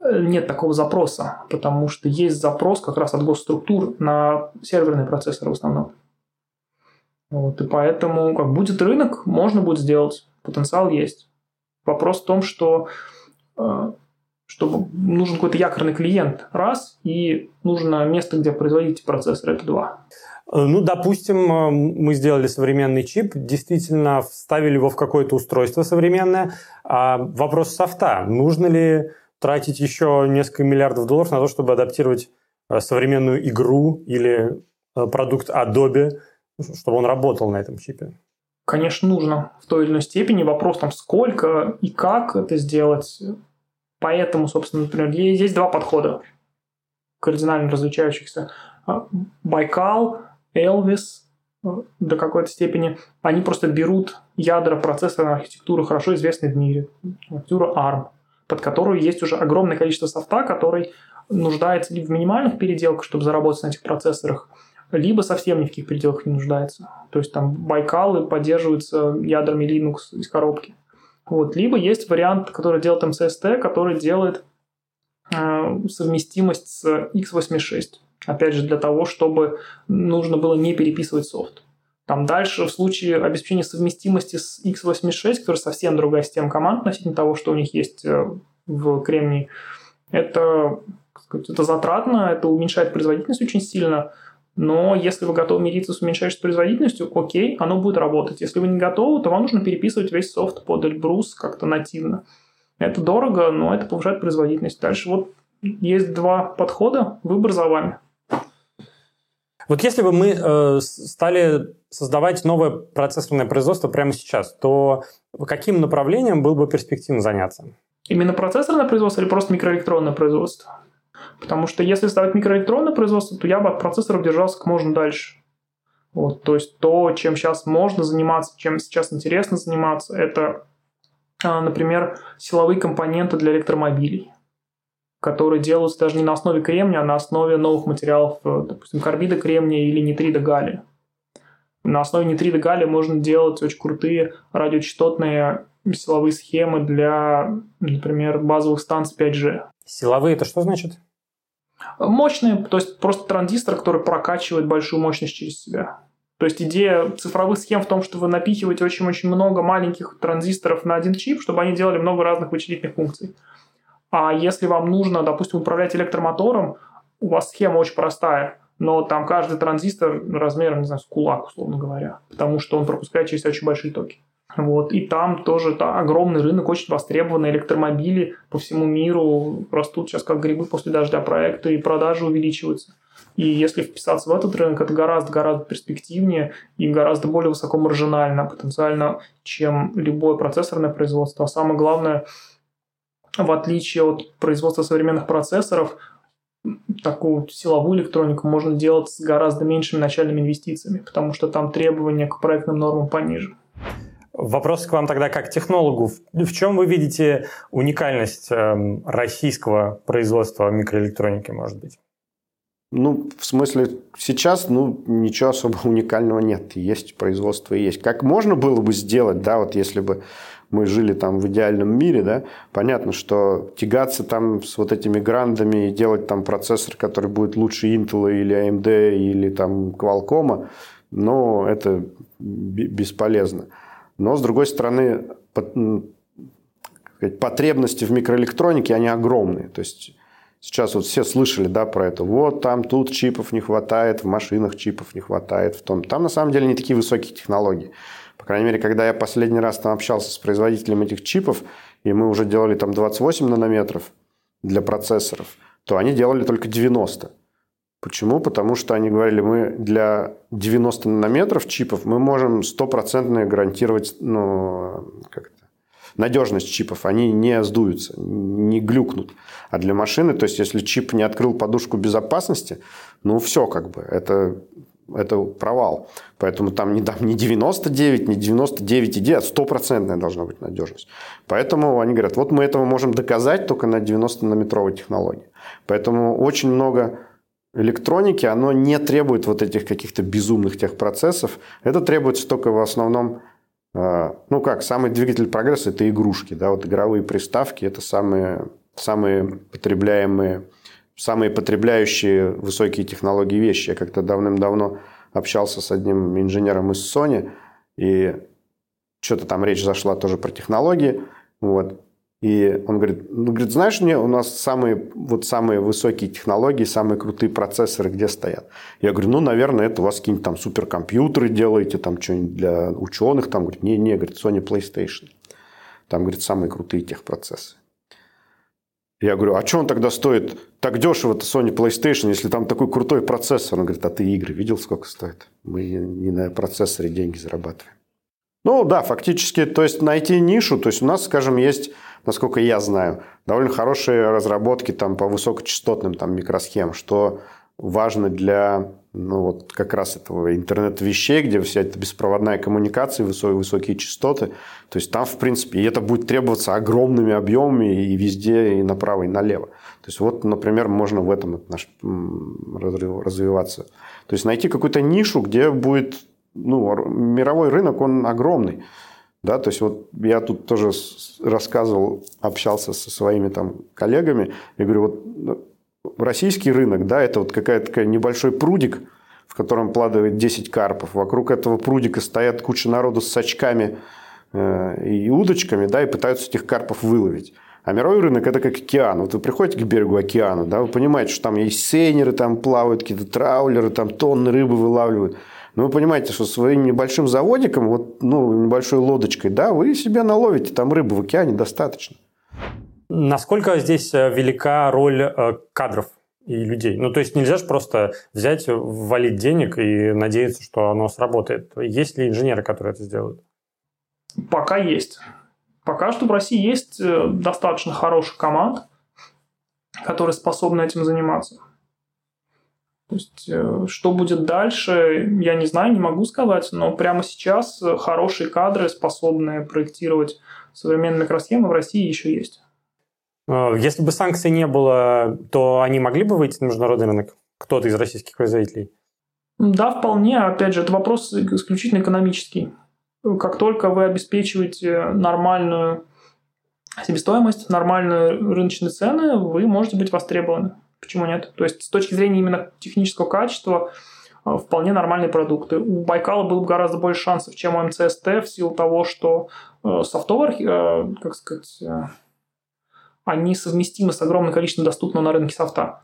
э, нет такого запроса, потому что есть запрос как раз от госструктур на серверные процессоры в основном. Вот, и поэтому, как будет рынок, можно будет сделать. Потенциал есть. Вопрос в том, что э, чтобы нужен какой-то якорный клиент, раз, и нужно место, где производить процессоры, это два. Э, ну, допустим, э, мы сделали современный чип, действительно вставили его в какое-то устройство современное. А вопрос софта. Нужно ли тратить еще несколько миллиардов долларов на то, чтобы адаптировать э, современную игру или продукт Adobe, чтобы он работал на этом чипе? Конечно, нужно в той или иной степени. Вопрос там, сколько и как это сделать. Поэтому, собственно, например, есть два подхода кардинально различающихся. Байкал, Элвис э, до какой-то степени, они просто берут ядра процессорной архитектуры, хорошо известной в мире, архитектуру ARM, под которую есть уже огромное количество софта, который нуждается либо в минимальных переделках, чтобы заработать на этих процессорах, либо совсем ни в каких переделках не нуждается. То есть там Байкалы поддерживаются ядрами Linux из коробки. Вот. Либо есть вариант, который делает MCST, который делает э, совместимость с x86. Опять же, для того, чтобы нужно было не переписывать софт. Там дальше в случае обеспечения совместимости с x86, который совсем другая система команд относительно того, что у них есть э, в Кремнии, это, это затратно, это уменьшает производительность очень сильно, но если вы готовы мириться с уменьшающей производительностью, окей, оно будет работать. Если вы не готовы, то вам нужно переписывать весь софт под Эльбрус как-то нативно. Это дорого, но это повышает производительность. Дальше вот есть два подхода, выбор за вами. Вот если бы мы э, стали создавать новое процессорное производство прямо сейчас, то каким направлением было бы перспективно заняться? Именно процессорное производство или просто микроэлектронное производство? Потому что если ставить микроэлектронное производство, то я бы от процессоров держался как можно дальше. Вот, то есть то, чем сейчас можно заниматься, чем сейчас интересно заниматься, это, а, например, силовые компоненты для электромобилей, которые делаются даже не на основе кремния, а на основе новых материалов, э, допустим, карбида кремния или нитрида галлия. На основе нитрида галлия можно делать очень крутые радиочастотные силовые схемы для, например, базовых станций 5G. Силовые это что значит? Мощные, то есть просто транзистор, который прокачивает большую мощность через себя. То есть идея цифровых схем в том, что вы напихиваете очень-очень много маленьких транзисторов на один чип, чтобы они делали много разных вычислительных функций. А если вам нужно, допустим, управлять электромотором, у вас схема очень простая, но там каждый транзистор размером, не знаю, с кулак, условно говоря, потому что он пропускает через очень большие токи. Вот. И там тоже да, огромный рынок, очень востребованные электромобили по всему миру растут сейчас как грибы после дождя проекты, и продажи увеличиваются. И если вписаться в этот рынок, это гораздо-гораздо перспективнее и гораздо более высокомаржинально потенциально, чем любое процессорное производство. А самое главное, в отличие от производства современных процессоров, такую силовую электронику можно делать с гораздо меньшими начальными инвестициями, потому что там требования к проектным нормам пониже. Вопрос к вам тогда как технологу. В чем вы видите уникальность эм, российского производства микроэлектроники, может быть? Ну, в смысле, сейчас, ну, ничего особо уникального нет. Есть производство и есть. Как можно было бы сделать, да, вот если бы мы жили там в идеальном мире, да, понятно, что тягаться там с вот этими грандами и делать там процессор, который будет лучше Intel или AMD или там Qualcomm, но это бесполезно. Но, с другой стороны, потребности в микроэлектронике, они огромные. То есть сейчас вот все слышали да, про это. Вот там тут чипов не хватает, в машинах чипов не хватает. В том. Там на самом деле не такие высокие технологии. По крайней мере, когда я последний раз там общался с производителем этих чипов, и мы уже делали там 28 нанометров для процессоров, то они делали только 90. Почему? Потому что они говорили, мы для 90 нанометров чипов мы можем стопроцентно гарантировать ну, как это, надежность чипов. Они не сдуются, не глюкнут. А для машины, то есть если чип не открыл подушку безопасности, ну все как бы, это, это провал. Поэтому там не, там не 99, не 99,9, а стопроцентная должна быть надежность. Поэтому они говорят, вот мы этого можем доказать только на 90-нанометровой технологии. Поэтому очень много электроники, оно не требует вот этих каких-то безумных техпроцессов. Это требуется только в основном, э, ну как, самый двигатель прогресса – это игрушки. Да? Вот игровые приставки – это самые, самые потребляемые, самые потребляющие высокие технологии вещи. Я как-то давным-давно общался с одним инженером из Sony, и что-то там речь зашла тоже про технологии. Вот. И он говорит, ну, говорит, знаешь, у нас самые, вот самые высокие технологии, самые крутые процессоры где стоят? Я говорю, ну, наверное, это у вас какие-нибудь там суперкомпьютеры делаете, там что-нибудь для ученых. Там, говорит, не-не, говорит, Sony PlayStation. Там, говорит, самые крутые техпроцессы. Я говорю, а что он тогда стоит так дешево-то Sony PlayStation, если там такой крутой процессор? Он говорит, а ты игры видел, сколько стоит? Мы не на процессоре деньги зарабатываем. Ну да, фактически, то есть найти нишу, то есть у нас, скажем, есть, насколько я знаю, довольно хорошие разработки там по высокочастотным там микросхемам, что важно для ну, вот как раз этого интернет-вещей, где вся эта беспроводная коммуникация, высокие, высокие частоты. То есть там, в принципе, и это будет требоваться огромными объемами и везде, и направо, и налево. То есть вот, например, можно в этом развиваться. То есть найти какую-то нишу, где будет ну, мировой рынок, он огромный. Да, то есть вот я тут тоже рассказывал, общался со своими там коллегами, я говорю, вот ну, российский рынок, да, это вот какая-то такая небольшой прудик, в котором плавает 10 карпов. Вокруг этого прудика стоят куча народу с сачками э, и удочками, да, и пытаются этих карпов выловить. А мировой рынок – это как океан. Вот вы приходите к берегу океана, да, вы понимаете, что там есть сейнеры, там плавают какие-то траулеры, там тонны рыбы вылавливают. Но вы понимаете, что своим небольшим заводиком, вот, ну, небольшой лодочкой, да, вы себе наловите там рыбу в океане достаточно. Насколько здесь э, велика роль э, кадров и людей? Ну, то есть нельзя же просто взять, ввалить денег и надеяться, что оно сработает. Есть ли инженеры, которые это сделают? Пока есть. Пока что в России есть э, достаточно хороших команд, которые способны этим заниматься. То есть, что будет дальше, я не знаю, не могу сказать, но прямо сейчас хорошие кадры, способные проектировать современные микросхемы в России еще есть. Э, если бы санкций не было, то они могли бы выйти на международный рынок? Кто-то из российских производителей? Да, вполне. Опять же, это вопрос исключительно экономический. Как только вы обеспечиваете нормальную себестоимость, нормальные рыночные цены, вы можете быть востребованы. Почему нет? То есть с точки зрения именно технического качества э, вполне нормальные продукты. У Байкала было бы гораздо больше шансов, чем у МЦСТ в силу того, что э, софтовый, как сказать, они совместимы с огромным количеством доступного на рынке софта.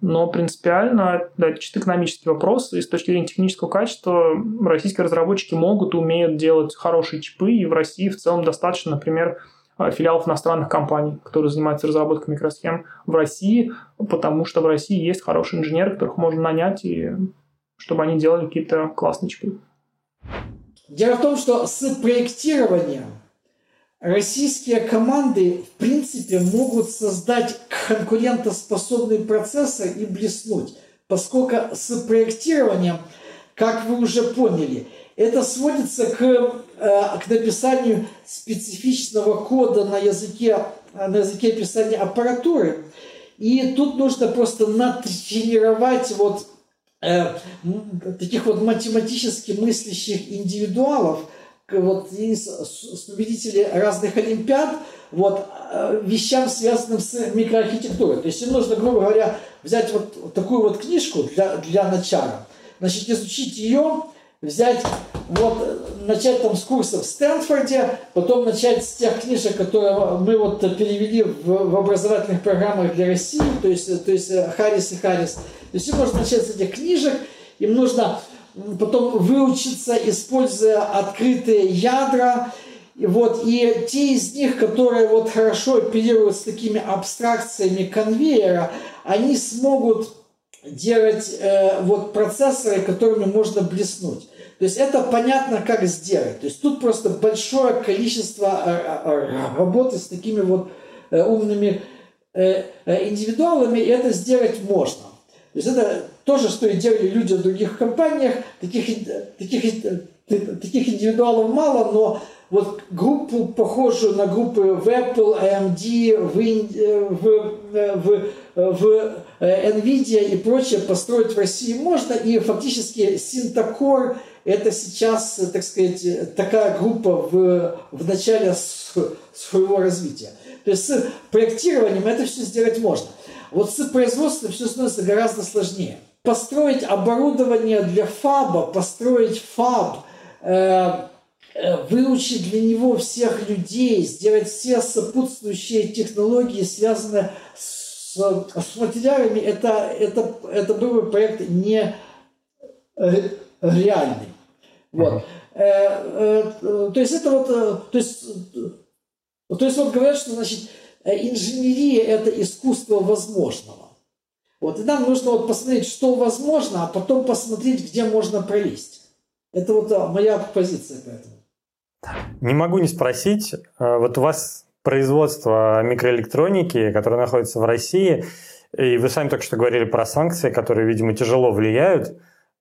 Но принципиально, да, это чисто экономический вопрос, и с точки зрения технического качества российские разработчики могут и умеют делать хорошие чипы, и в России в целом достаточно, например, филиалов иностранных компаний, которые занимаются разработкой микросхем в России, потому что в России есть хорошие инженеры, которых можно нанять, и чтобы они делали какие-то классные чипы. Дело в том, что с проектированием российские команды, в принципе, могут создать конкурентоспособный процессор и блеснуть, поскольку с проектированием, как вы уже поняли, это сводится к, э, к написанию специфичного кода на языке, на языке описания аппаратуры. И тут нужно просто натренировать вот э, таких вот математически мыслящих индивидуалов – вот из победителей разных олимпиад вот, э, вещам, связанным с микроархитектурой. То есть им нужно, грубо говоря, взять вот такую вот книжку для, для начала, значит, изучить ее, взять, вот, начать там с курсов в Стэнфорде, потом начать с тех книжек, которые мы вот перевели в, в образовательных программах для России, то есть, то есть э, Харрис и Харрис. То есть им можно начать с этих книжек, им нужно потом выучиться, используя открытые ядра. И вот, и те из них, которые вот хорошо оперируют с такими абстракциями конвейера, они смогут делать э, вот процессоры, которыми можно блеснуть. То есть это понятно, как сделать. То есть тут просто большое количество э, э, работы с такими вот э, умными индивидуалами, и это сделать можно. То есть это то же, что и делали люди в других компаниях. Таких, таких, таких индивидуалов мало, но вот группу, похожую на группы в Apple, AMD, в, в, в, в NVIDIA и прочее построить в России можно. И фактически Syntacor это сейчас, так сказать, такая группа в, в начале своего развития. То есть с проектированием это все сделать можно. Вот с производством все становится гораздо сложнее. Построить оборудование для фаба, построить фаб, э, э, выучить для него всех людей, сделать все сопутствующие технологии, связанные с, с материалами, это, это, это был бы проект не э, реальный. Вот. То есть это вот, то есть, то есть вот говорят, что значит инженерия – это искусство возможного. Вот, и нам нужно вот посмотреть, что возможно, а потом посмотреть, где можно пролезть. Это вот моя позиция по этому. Не могу не спросить, вот у вас производство микроэлектроники, которое находится в России, и вы сами только что говорили про санкции, которые, видимо, тяжело влияют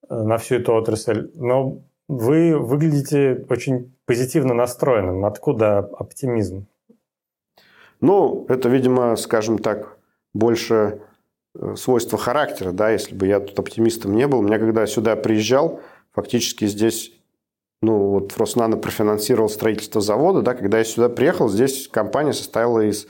э, на всю эту отрасль, но вы выглядите очень позитивно настроенным. Откуда оптимизм? Ну, это, видимо, скажем так, больше свойство характера, да, если бы я тут оптимистом не был. Меня когда сюда приезжал, фактически здесь ну, вот Роснано профинансировал строительство завода, да, когда я сюда приехал, здесь компания состояла из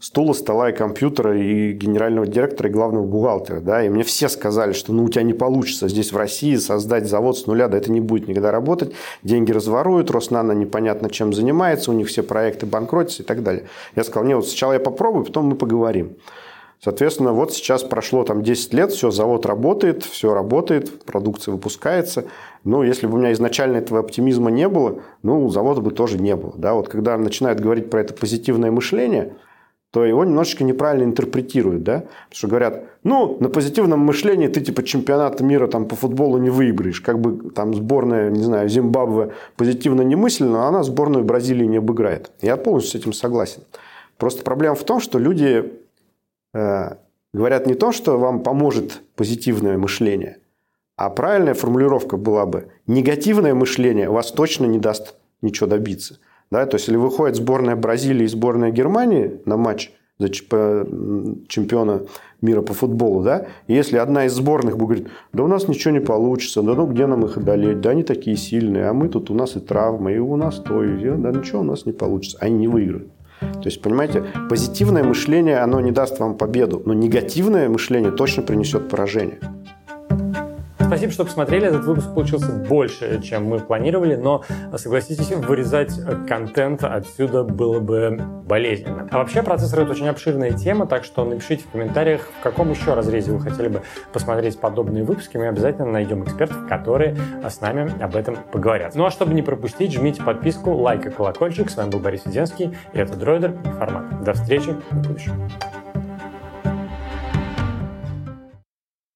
стула, стола и компьютера, и генерального директора, и главного бухгалтера, да, и мне все сказали, что ну у тебя не получится здесь в России создать завод с нуля, да это не будет никогда работать, деньги разворуют, Роснано непонятно чем занимается, у них все проекты банкротятся и так далее. Я сказал, не, вот сначала я попробую, потом мы поговорим. Соответственно, вот сейчас прошло там 10 лет, все, завод работает, все работает, продукция выпускается. Ну, если бы у меня изначально этого оптимизма не было, ну, завода бы тоже не было. Да? Вот когда начинают говорить про это позитивное мышление, то его немножечко неправильно интерпретируют, да? Потому что говорят, ну, на позитивном мышлении ты типа чемпионата мира там по футболу не выиграешь. Как бы там сборная, не знаю, Зимбабве позитивно не мысленно, но она сборную Бразилии не обыграет. Я полностью с этим согласен. Просто проблема в том, что люди говорят не то, что вам поможет позитивное мышление, а правильная формулировка была бы негативное мышление вас точно не даст ничего добиться. Да? То есть, если выходит сборная Бразилии и сборная Германии на матч за чемпиона мира по футболу, да, если одна из сборных будет говорить, да у нас ничего не получится, да ну где нам их одолеть, да они такие сильные, а мы тут у нас и травмы, и у нас то, и да ничего у нас не получится, они не выиграют. То есть, понимаете, позитивное мышление, оно не даст вам победу, но негативное мышление точно принесет поражение. Спасибо, что посмотрели. Этот выпуск получился больше, чем мы планировали, но, согласитесь, вырезать контент отсюда было бы болезненно. А вообще, процессор — это очень обширная тема, так что напишите в комментариях, в каком еще разрезе вы хотели бы посмотреть подобные выпуски. Мы обязательно найдем экспертов, которые с нами об этом поговорят. Ну а чтобы не пропустить, жмите подписку, лайк и колокольчик. С вами был Борис Веденский, и это Дроидер формат. До встречи в будущем.